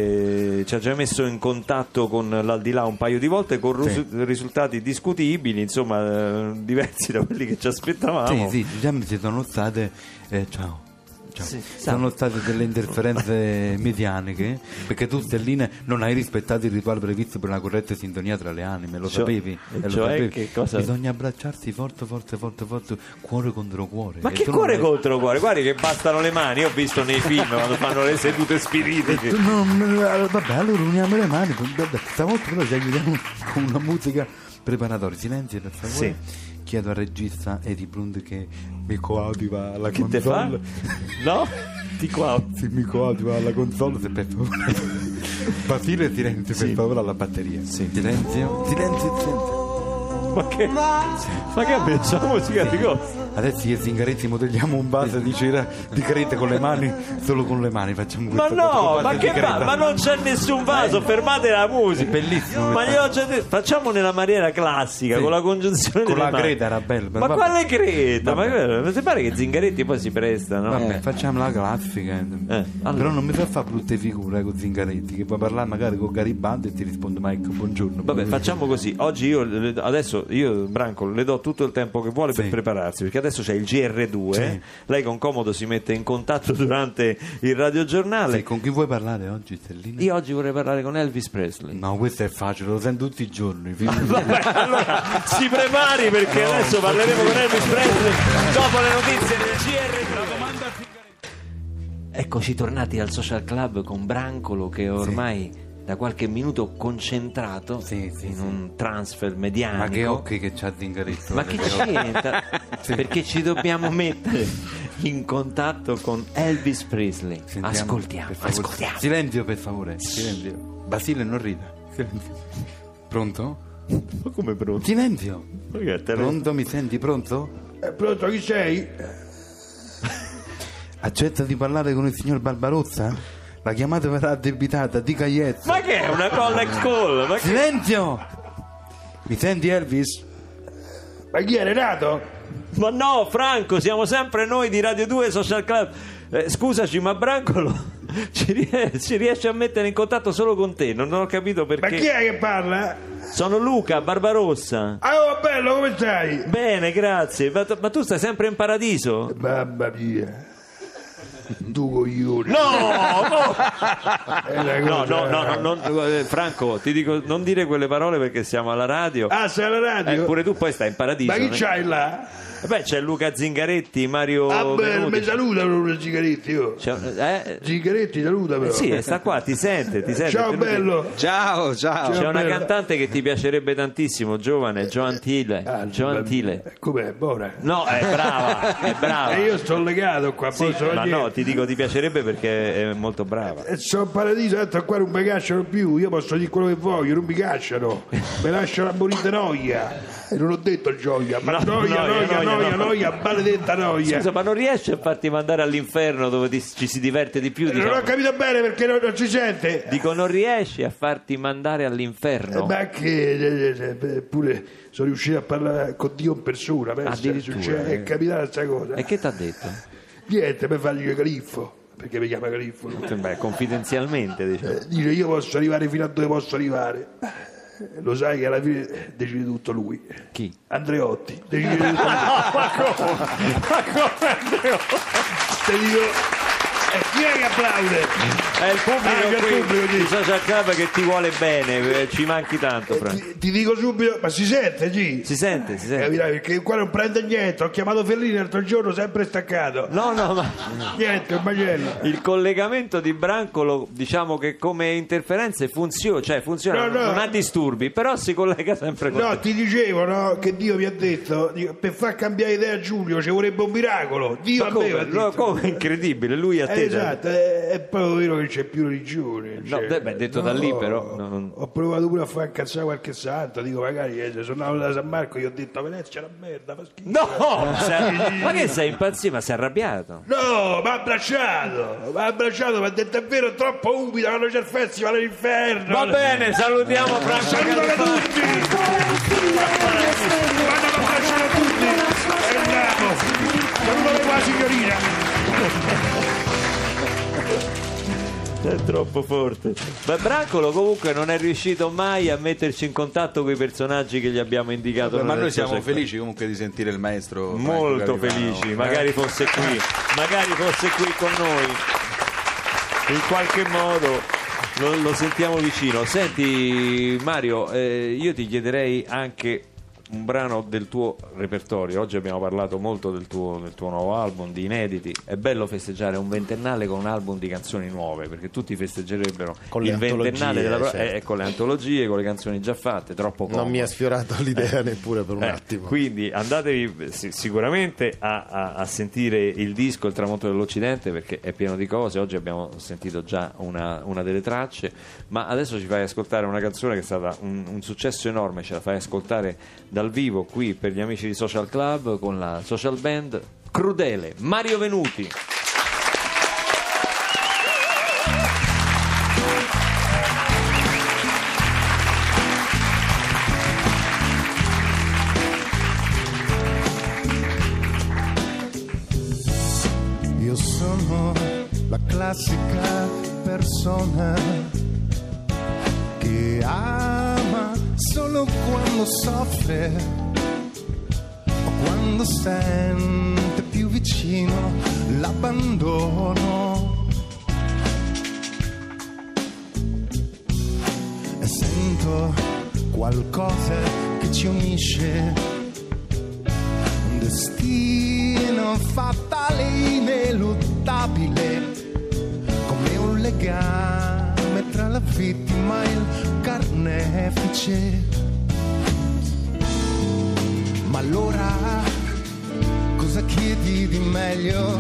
ci ha già messo in contatto con l'aldilà un paio di volte con risu- risultati discutibili, insomma, eh, diversi da quelli che ci aspettavamo. Sì, sì, già mi ci sono state. eh, ciao. Ciao. Sì, sono state delle interferenze medianiche perché tu Stellina non hai rispettato il rituale previsto per una corretta sintonia tra le anime lo Cioè- sapevi? e lo cioè sapevi? che cosa- bisogna abbracciarsi forte forte forte forte cuore contro cuore Ma E che non cuore hai- contro cuore? Guardi che bastano le mani, io ho visto nei film quando fanno le sedute spiritiche. non- allora, vabbè allora uniamo le mani vabbè, stavolta però ci aiutiamo con una musica preparatoria silenzio per favore chiedo al regista Eddie Brund che mi coadiuva alla Che console No? Di qua. Se mi coadiuva alla console, se per favore. Basile, silenzio, per favore, alla batteria. Silenzio, silenzio, silenzio. Ma che, ma che abbiamo la musica di cosa? Adesso io Zingaretti modelliamo un vaso di cera di caretta con le mani, solo con le mani facciamo Ma no, ma che careta. Ma non c'è nessun vaso, fermate la musica. È bellissimo. Ma gli ho già detto, facciamo nella maniera classica, Sì. con la congiunzione Con delle la mani. creta era bello, Ma vabbè. quale creta? Ma Vabbè. mi pare che Zingaretti poi si presta, no? Vabbè, facciamo la classica. allora. Però non mi fa fare brutte figure eh, con Zingaretti, che puoi parlare magari con Garibaldi e ti risponde Mike, buongiorno. Vabbè, facciamo così. Oggi io adesso io Branco le do tutto il tempo che vuole per Sì. prepararsi, perché adesso c'è il GR2. Sì. Lei con comodo si mette in contatto durante il radiogiornale. Sì, con chi vuoi parlare oggi, Stellina? Io oggi vorrei parlare con Elvis Presley. No, questo è facile, lo sento tutti i giorni. Vabbè, allora si prepari perché adesso parleremo con Elvis Presley dopo le notizie del GR. Eccoci tornati al social club con Brancolo che ormai da qualche minuto concentrato Sì, sì, in sì. un transfer medianico. Ma che occhi che c'ha Zingaretto. Ma che c'entra? Perché ci dobbiamo mettere in contatto con Elvis Presley. Sentiamo, ascoltiamo, per ascoltiamo. Silenzio, per favore. Silenzio. Basile, non rida. Silenzio. Pronto? Ma come pronto? Silenzio. Pronto, mi senti pronto? Eh, pronto, chi sei? Accetta di parlare con il signor Barbarossa? La chiamata verrà addebitata, dica yes. Ma che è una collect call? Ma che... Silenzio! Mi senti Elvis? Ma chi è Renato? Ma no, Franco, siamo sempre noi di Radio 2 Social Club. Eh, scusaci, ma Brancolo ci, rie- ci riesce a mettere in contatto solo con te? Non, ho capito Ma perché. chi è che parla? Sono Luca Barbarossa. Ah, oh, bello, come stai? Bene, grazie. Ma, tu- ma tu stai sempre in paradiso? Mamma mia. Tu coglione. No, no, no, no, no, non- eh, Franco, ti dico non dire quelle parole perché siamo alla radio. Ah, sei alla radio? Eh, pure tu poi stai in paradiso. Ma chi ne- c'hai là? Beh, c'è Luca Zingaretti, Mario Ah, beh, mi saluta Zigaretti, oh. C'è- eh, Zigaretti, saluta però. sì, sta qua, ti sente, ti sente. Ciao, bello. Ciao, ciao. C'è una bella. cantante che ti piacerebbe tantissimo, giovane, Joantile. Ah, Joantile. eh, Com'è, buona? No, è brava, è brava. E io sto legato qua, Sì, posso ma no, ti dico ti piacerebbe perché è molto brava. E sono paradiso, tanto qua non mi cacciano più, io posso dire quello che voglio, non mi cacciano, mi lasciano a morire di noia. E non ho detto gioia, ma No, noia, noia, noia, noia, noia, no. noia, maledetta noia. Scusa, ma non riesci a farti mandare all'inferno dove ti- ci si diverte di più? non Diciamo? ho capito bene perché non, non si sente. Dico, non riesci a farti mandare all'inferno? Ma che eh, eh, eh, pure sono riuscito a parlare con Dio in persona, pensa, Addirittura, succede, eh. è capitata questa cosa. E che ti ha detto? Niente, mi fa dire Califfo, perché mi chiama Califfo. Beh, confidenzialmente, diciamo. Eh, Dice io posso arrivare fino a dove posso arrivare. Lo sai che alla fine decide tutto lui. Chi? Andreotti, decide tutto lui. Te dico, eh, chi è che applaude? È il pubblico, Ah, che qui pubblico, di sì. Social Club che ti vuole bene, eh, ci manchi tanto, Franco. Ti, ti dico subito, ma si sente, G? Si sente, si sente. Capirai, perché qua non prende niente. Ho chiamato Fellini l'altro giorno, sempre staccato. No, no, ma Niente, macello. il collegamento di Brancolo, diciamo che come interferenze funziona, cioè funziona, No, no. non ha disturbi, però si collega sempre con No, te. ti dicevo no, che Dio mi ha detto per far cambiare idea a Giulio ci vorrebbe un miracolo. Dio Ma a me mi ha come? detto. No, come? Incredibile, lui a Eh, te. esatto, è, è proprio vero che c'è più religione. No, cioè, beh, beh, detto da lì, però, no, non- Ho provato pure a far incazzare qualche santo, dico magari eh, se sono andato da San Marco gli ho detto a Venezia una merda, fa schifo. No, sei- ma che sei impazzito? Ma sei arrabbiato? No, mi ha abbracciato, mi ha abbracciato, mi ha detto è vero, è troppo umido, quando c'è il festival all'inferno. Va bene, salutiamo Franco Salutami Califano. tutti! Tutti! È bravo! Salutami qua signorina! È troppo forte. Ma Brancolo comunque non è riuscito mai a metterci in contatto con i personaggi che gli abbiamo indicato. Beh, ma noi siamo club. felici comunque di sentire il maestro. Molto felici, Eh? magari fosse qui, magari fosse qui con noi. In qualche modo lo, lo sentiamo vicino. Senti Mario, eh, io ti chiederei anche un brano del tuo repertorio. Oggi abbiamo parlato molto del tuo, del tuo nuovo album, di inediti. È bello festeggiare un ventennale con un album di canzoni nuove, perché tutti festeggerebberebbe Con il ventennale della certo. eh, con le antologie, con le canzoni già fatte, troppo comodo. Non mi ha sfiorato l'idea neppure per un Eh, attimo. Quindi andatevi sì, sicuramente a, a- a sentire il disco Il tramonto dell'Occidente perché è pieno di cose. Oggi abbiamo sentito già una, una delle tracce, ma adesso ci fai ascoltare una canzone che è stata un, un successo enorme. Ce la fai ascoltare dal vivo qui per gli amici di Social Club con la social band Crudele. Mario Venuti. Io sono la classica persona solo quando soffre o quando sente più vicino l'abbandono. E sento qualcosa che ci unisce un destino fatale, ineluttabile, come un legame tra la vittima il carnefice. Allora cosa chiedi di meglio?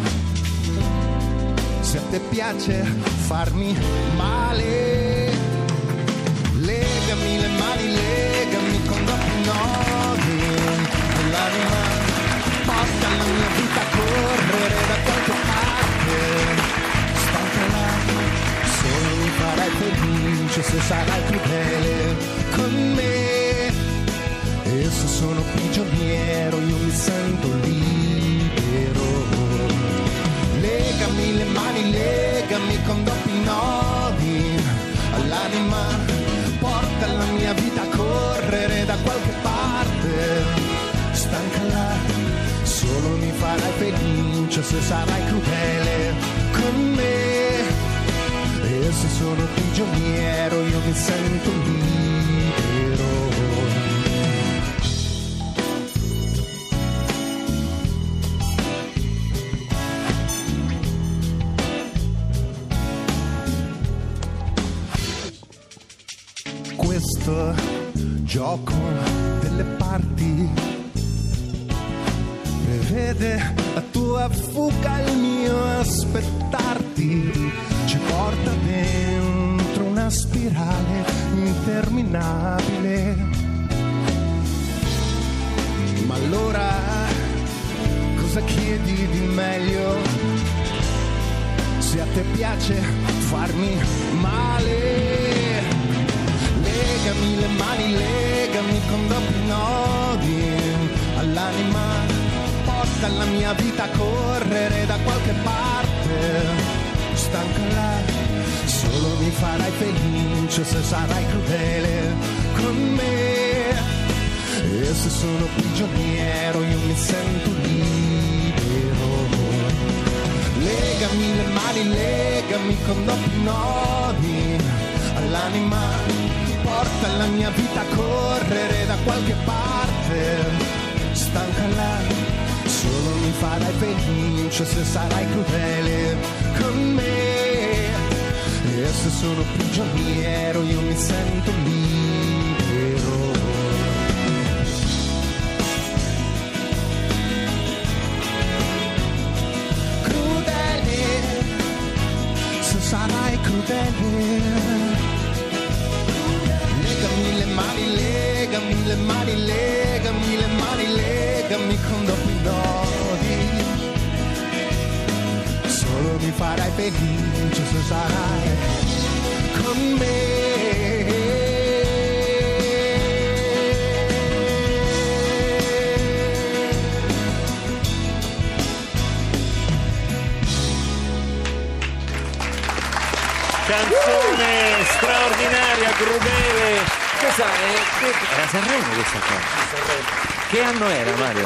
Se a te piace farmi male, legami le mani, legami con doppi nodi nell'anima, porta la mia vita a correre da qualche parte, stancala, solo mi farai felice se sarai crudele con me. Sono prigioniero io mi sento libero. Legami le mani, legami con doppi nodi all'anima, porta la mia vita a correre da qualche parte. Stancala, solo mi farai felice se sarai crudele con me. E se sono prigioniero io mi sento libero. Gioco delle parti. Prevede la tua fuga il mio aspettarti. Ci porta dentro una spirale interminabile. Ma allora cosa chiedi di meglio? Se a te piace farmi male legami le mani, legami con doppi nodi. All'anima, porta la mia vita a correre da qualche parte, stancala, solo mi farai felice se sarai crudele con me, e se sono prigioniero io mi sento libero. Legami le mani, legami con doppi nodi. All'anima, porta la mia vita a correre da qualche parte. Stancala, solo mi farai felice se sarai crudele con me. E se sono prigioniero io mi sento libero. Le mani, legami le mani, legami con doppi nodi. Solo mi farai felice se sarai con me. Canzone straordinaria, crudele. Questa è, che- era Sanremo questa qua. Che anno era Mario?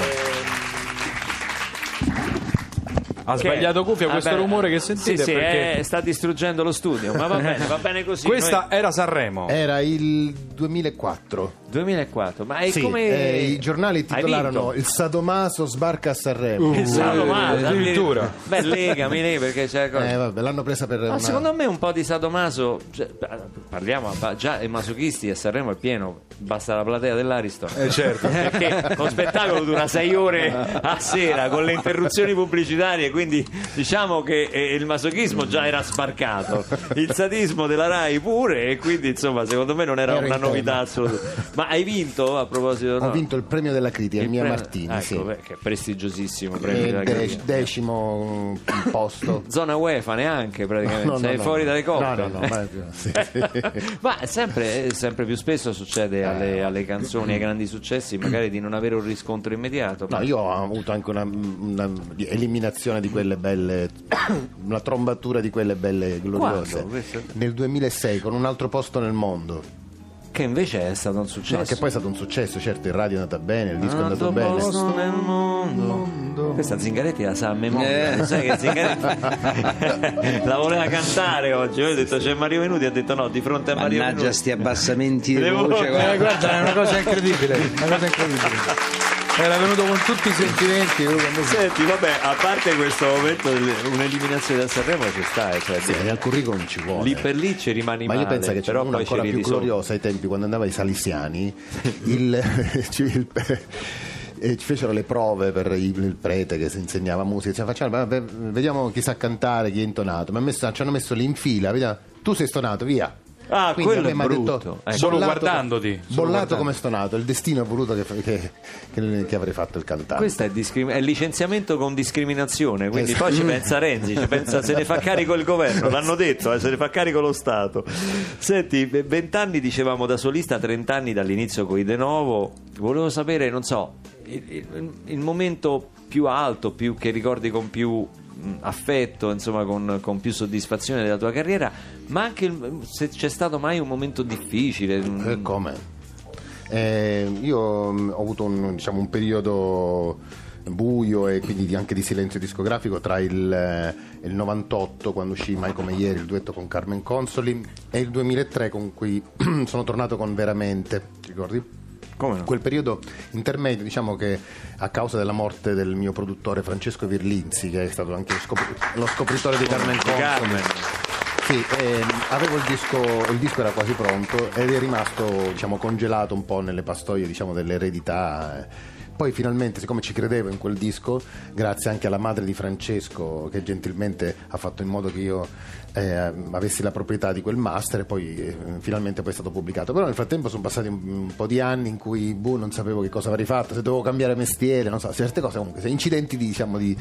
Ha sbagliato cuffia, questo Vabbè, rumore che sentite Sì, sì, perché eh, sta distruggendo lo studio, ma va bene, va bene così. questa Noi- era Sanremo. Era il 2004. 2004, ma è Sì, come eh, i giornali Hai titolarono vinto? Il Sadomaso sbarca a Sanremo. Il sadomaso, Eh, addirittura. Beh, legami lei perché c'è cosa. Eh, vabbè, l'hanno presa per Ma una- secondo me un po' di sadomaso, cioè, parliamo, ma già i masochisti a Sanremo è pieno, basta la platea dell'Ariston. Eh, certo. Perché lo spettacolo dura sei ore a sera con le interruzioni pubblicitarie, quindi diciamo che eh, il masochismo già era sbarcato, il sadismo della Rai pure, e quindi insomma secondo me non era Ero una in tema. novità assoluta. Ma hai vinto a proposito? Ho no? vinto il premio della critica, il, mia premio- Martini. ecco, sì. beh, che è prestigiosissimo premio E della de- critica. decimo mm, posto. Zona UEFA neanche praticamente, No, no, sei fuori dalle coppe. No, no, no, ma- sì, sì. Ma sempre, sempre più spesso succede alle, alle canzoni, ai grandi successi, magari di non avere un riscontro immediato. No, io ho avuto anche una, una eliminazione di quelle belle, una trombatura di quelle belle gloriose. Quando? Nel 2006 con un altro posto nel mondo. Che invece è stato un successo. No, che poi è stato un successo, certo, il radio è andata bene, il disco è andato bene. posto nel mondo. Questa Zingaretti la sa a memoria. Eh. Sai che Zingaretti la voleva cantare oggi. Io ho detto c'è Mario Venuti, ha detto no, di fronte a Mario Mannaggia Venuti. sti abbassamenti di voce Eh, guarda. Guarda, è una cosa incredibile, una cosa incredibile. Era venuto con tutti i sentimenti. Senti, vabbè, a parte questo momento, un'eliminazione da Sanremo ci sta, eh, cioè, Sì, al curriculum ci vuole. lì per lì ci rimani Ma male, io penso che c'era una ancora ci più gloriosa ai tempi quando andava ai Salesiani. il, ci- il- e ci fecero le prove per il, prete che si insegnava musica. Diceva, facciamo, vediamo chi sa cantare, chi è intonato. Mi ha messo- ci hanno messo lì in fila, vediamo, tu sei stonato, via. Ah, Quindi quello è brutto. Ecco. Solo bollato- guardandoti, solo Bollato guardando. come stonato, il destino ha voluto che, che- che- che avrei fatto il cantante. Questo è, discrim- è licenziamento con discriminazione, quindi Esatto. poi ci pensa Renzi, ci pensa, se ne fa carico il governo, l'hanno detto, eh, se ne fa carico lo Stato. Senti, v- 20 anni dicevamo da solista, 30 anni dall'inizio con i De Novo, volevo sapere, non so, il, il- il momento più alto, più, che ricordi con più affetto, insomma con, con più soddisfazione della tua carriera, ma anche se c'è stato mai un momento difficile. Eh, come? Eh, io ho avuto un, diciamo, un periodo buio e quindi di- anche di silenzio discografico tra il, eh, il 98 quando uscì Mai come ieri il duetto con Carmen Consoli e il 2003 con cui sono tornato con Veramente, ti ricordi? No? Quel periodo intermedio, diciamo che a causa della morte del mio produttore Francesco Virlinzi, che è stato anche lo, scop- lo scopritore di Carmen Consoli, Carmen. sì, ehm, avevo il disco, il disco era quasi pronto ed è rimasto diciamo, congelato un po' nelle pastoie diciamo, dell'eredità. eh. Poi finalmente, siccome ci credevo in quel disco, grazie anche alla madre di Francesco che gentilmente ha fatto in modo che io eh, avessi la proprietà di quel master e poi eh, finalmente poi è stato pubblicato. Però nel frattempo sono passati un, un po' di anni in cui boh, non sapevo che cosa avrei fatto, se dovevo cambiare mestiere, non so, certe cose comunque, incidenti di, diciamo, di,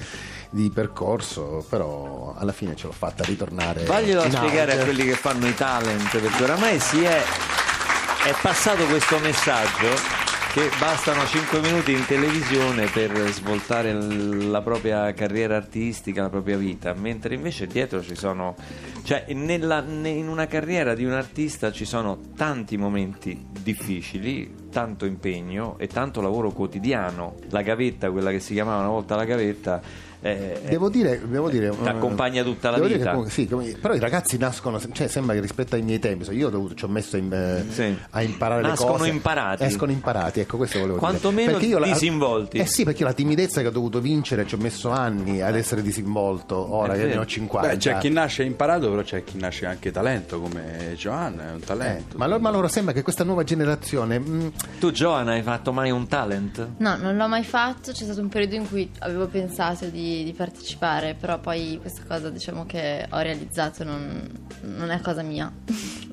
di percorso, però alla fine ce l'ho fatta ritornare. Vaglielo a spiegare a quelli che fanno i talent, perché oramai si è, è passato questo messaggio che bastano 5 minuti in televisione per svoltare la propria carriera artistica, la propria vita, mentre invece dietro ci sono, cioè nella- ne- in una carriera di un artista ci sono tanti momenti difficili, tanto impegno e tanto lavoro quotidiano. La gavetta, quella che si chiamava una volta la gavetta, eh, Devo dire, devo dire Ti accompagna tutta la devo dire vita. comunque- sì, come- però i ragazzi nascono, cioè sembra che rispetto ai miei tempi, io ho dovuto, ci ho messo in, eh, Sì. a imparare Nascono le cose. imparati. Escono imparati, ecco questo volevo Quantomeno dire. Io la- disinvolti. Eh sì, perché io la timidezza che ho dovuto vincere ci ho messo anni ad essere disinvolto, ora che ne ho 50. Beh, c'è chi nasce imparato, però c'è chi nasce anche talento, come Giovanna, è un Eh, talento. ma, allora, sembra che questa nuova generazione mm, Tu Joana hai fatto mai un talent? No, non l'ho mai fatto, c'è stato un periodo in cui avevo pensato di, di partecipare, però poi questa cosa diciamo che ho realizzato non, non è cosa mia.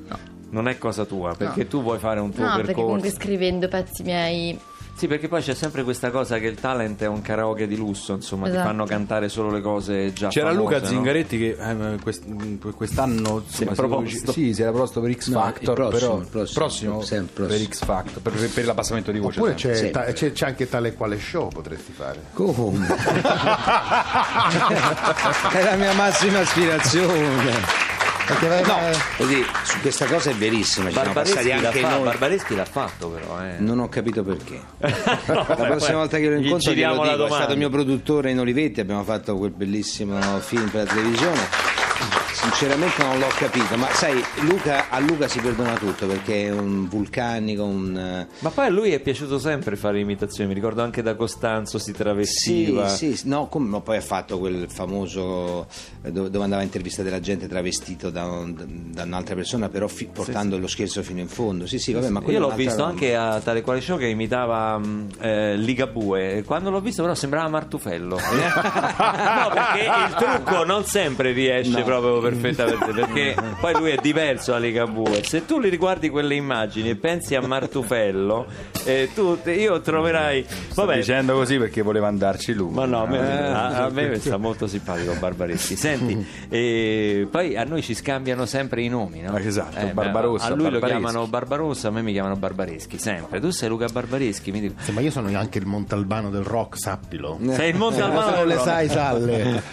no. Non è cosa tua, perché No. tu vuoi fare un tuo No, perché percorso. comunque scrivendo pezzi miei Sì, perché poi c'è sempre questa cosa che il talent è un karaoke di lusso, insomma, ti Esatto. fanno cantare solo le cose già C'era famose, Luca no? Zingaretti che eh, quest- quest'anno Si è insomma, proposto. sì, si era proposto per X No, Factor, prossimo, però il prossimo, sempre il per prossimo. X Factor, per, per l'abbassamento di voce. oppure c'è, ta- c'è- c'è anche tale e quale show potresti fare. Come? è la mia massima aspirazione. Perché vai- No, così, su questa cosa è verissima, ci siamo Barbareschi anche fa- noi. Barbareschi l'ha fatto però, eh. Non ho capito perché. No, La prossima volta che lo gli incontro glielo dico, è stato mio produttore in Olivetti, abbiamo fatto quel bellissimo film per la televisione. Sinceramente non l'ho capito, ma sai, Luca, a Luca si perdona tutto perché è un vulcanico, un... eh, Ma poi a lui è piaciuto sempre fare imitazioni, mi ricordo anche da Costanzo si Sì, travestiva. sì, sì, no, come, ma poi ha fatto quel famoso eh, dove, dove andava a intervistare la gente travestito da, un- da un'altra persona, però fi- portando lo scherzo fino in fondo. Sì, sì, vabbè, ma Io l'ho visto roba. anche a tale quale show che imitava mh, eh, Ligabue. Quando l'ho visto, però, sembrava Martufello. no, perché il trucco non sempre riesce proprio perfettamente. Perché poi lui è diverso da Ligabue. Se tu li riguardi quelle immagini e pensi a Martufello, eh, tu, io troverai. Sto Vabbè, dicendo così perché voleva andarci lui. ma no, a me, Eh, a- a me sta molto simpatico Barbareschi. Senti, eh, poi a noi ci scambiano sempre i nomi, no? Ah, esatto, Eh, Barbarossa, A lui lo chiamano Barbarossa, a me mi chiamano Barbareschi, sempre. Tu sei Luca Barbareschi, mi dico. Sì, ma io sono anche il Montalbano del rock, sappilo. Sei il Monte Se Albano non le del rock. sai, salle.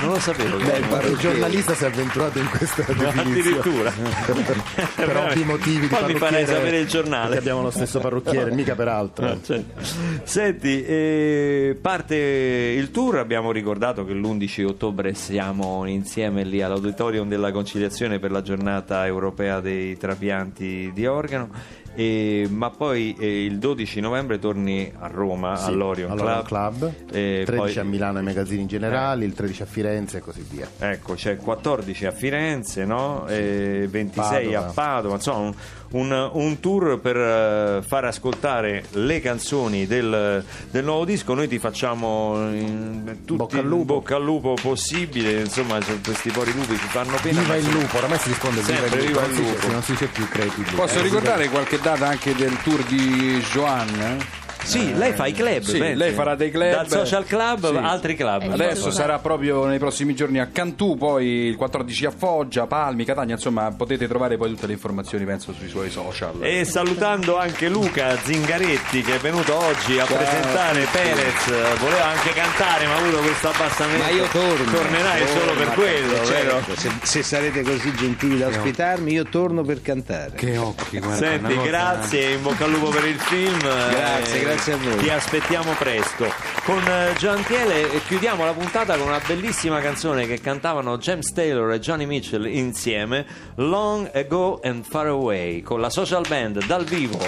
Non lo sapevo. il giornalista si è avventurato in questa definizione. addirittura. per, ovvi motivi di Poi mi farai parrucchiere, sapere il giornale. abbiamo lo stesso parrucchiere, mica per altro. Ah, certo. Senti, eh, parte il tour, abbiamo ricordato che l'11 ottobre siamo insieme lì all'auditorium della conciliazione per la giornata europea dei trapianti di organo e- ma poi eh, il 12 novembre torni a Roma Sì, all'Orion all'Orion Club, Club, e 13 poi- a Milano ai magazzini generali, il 13 a Firenze e così via. Ecco, c'è 14 a Firenze, no? E 26 a Padova. Padova, insomma un, un- un tour per eh, far ascoltare le canzoni del, del nuovo disco. Noi ti facciamo in, tutti Bocca al il lupo. bocca al lupo possibile, insomma questi pori lupi ci fanno pena. Viva il lupo, oramai si risponde Sempre viva il lupo, viva il non si non si dice più creativi. Posso Eh, ricordare qualche data anche del tour di Joan? Sì, lei fa i club, Sì, pensi? lei farà dei club. Dal social club Sì. altri club. Eh, Adesso sarà proprio nei prossimi giorni a Cantù, poi il 14 a Foggia, Palmi, Catania, insomma potete trovare poi tutte le informazioni penso sui suoi social. E salutando anche Luca Zingaretti che è venuto oggi a Ciao. presentare Perez, voleva anche cantare ma ha avuto questo abbassamento. Ma io torno. Tornerai Torno, solo per quello, certo, vero? Se, se sarete così gentili da ospitarmi, io torno per cantare. Che occhi, guarda. Senti, grazie, in bocca al lupo per il film. Grazie, Eh, grazie a voi. Ti aspettiamo presto. Con eh, Giantiele eh, chiudiamo la puntata con una bellissima canzone che cantavano James Taylor e Johnny Mitchell insieme, Long Ago and Far Away, con la social band dal vivo.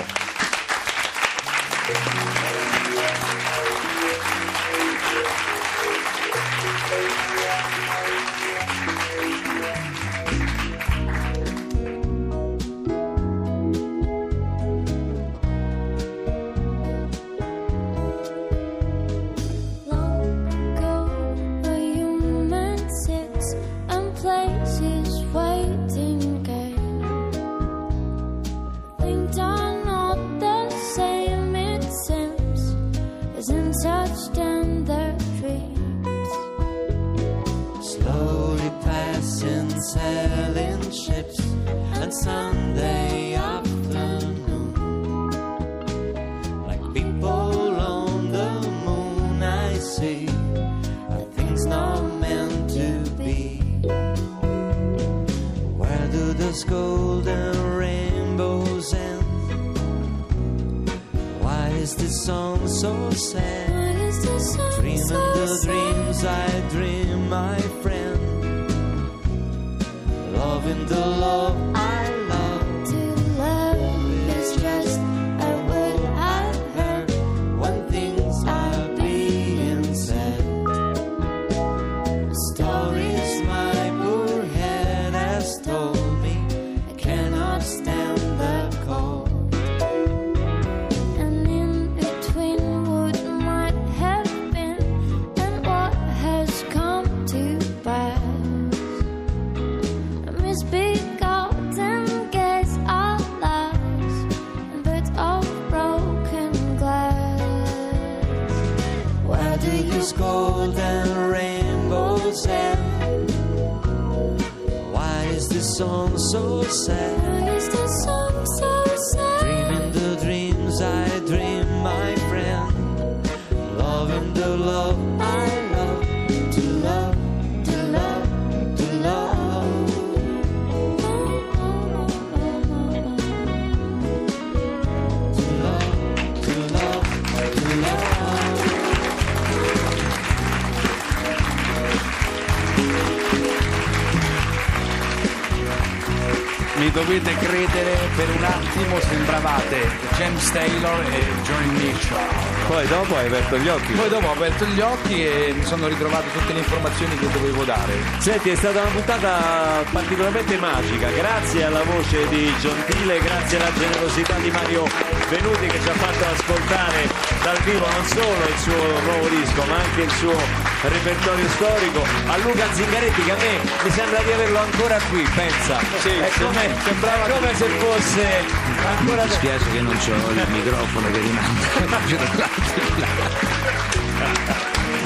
Attimo sembravate James Taylor e Johnny Mitchell. Poi dopo hai aperto gli occhi. Poi dopo ho aperto gli occhi e mi sono ritrovato tutte le informazioni che dovevo dare. Senti, è stata una puntata particolarmente magica, grazie alla voce di Gentile, grazie alla generosità di Mario Venuti che ci ha fatto ascoltare dal vivo non solo il suo nuovo disco ma anche il suo repertorio storico, a Luca Zingaretti che a me mi sembra di averlo ancora qui, pensa, è come, è come se fosse ancora... Mi dispiace che non c'ho il microfono che rimanda.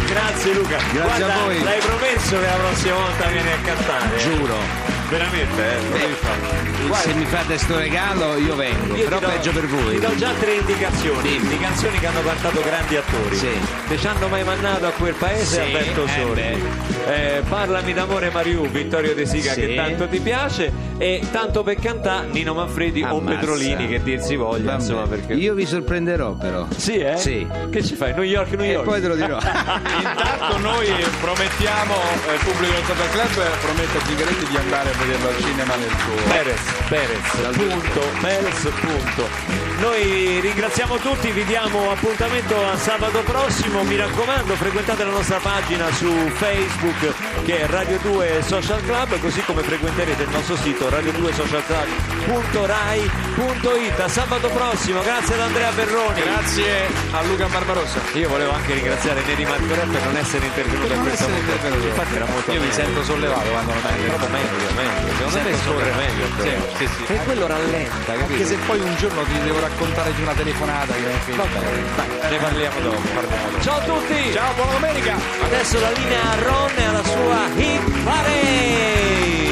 Grazie Luca, Grazie a Guarda, voi. l'hai promesso che la prossima volta vieni a cantare. Giuro. Veramente, eh, fare. Se mi fate sto regalo io vengo, Io però do- peggio per voi. Ti do già tre indicazioni Dimmi. di canzoni che hanno cantato grandi attori. Sì. Che ci hanno mai mandato a quel paese Sì, Alberto eh Sordi. Eh, Parlami d'amore Mariù, Vittorio De Sica Sì. che tanto ti piace e tanto per cantare Nino Manfredi o Ammazza. Petrolini che dir si voglia Vabbè. insomma perché Io vi sorprenderò però. sì eh? Sì. che ci fai New York New E York poi te lo dirò. Intanto noi promettiamo, eh, il pubblico del Social Club promette a Zingaretti di andare a vederlo al cinema nel suo... Perez, Perez, punto, Perez, punto. Noi ringraziamo tutti, vi diamo appuntamento a sabato prossimo, mi raccomando frequentate la nostra pagina su Facebook che è Radio 2 Social Club, così come frequenterete il nostro sito radio2socialclub.rai.it. A sabato prossimo, grazie ad Andrea Berroni. Grazie a Luca Barbarossa. Io volevo anche ringraziare Neri Marco Re per non essere intervenuto non questo momento. intervenuto. Infatti era molto Io mi meglio. sento sollevato quando non è proprio meglio, meglio. Secondo me Sento scorre meglio. però. Sì, sì, sì. E quello rallenta, capito? Anche se poi un giorno ti devo raccontare di una telefonata che mi. Va bene, dai, ne parliamo dopo. parliamo dopo. Ciao a tutti! Ciao, buona domenica! Adesso la linea a Ron e alla sua hit parade!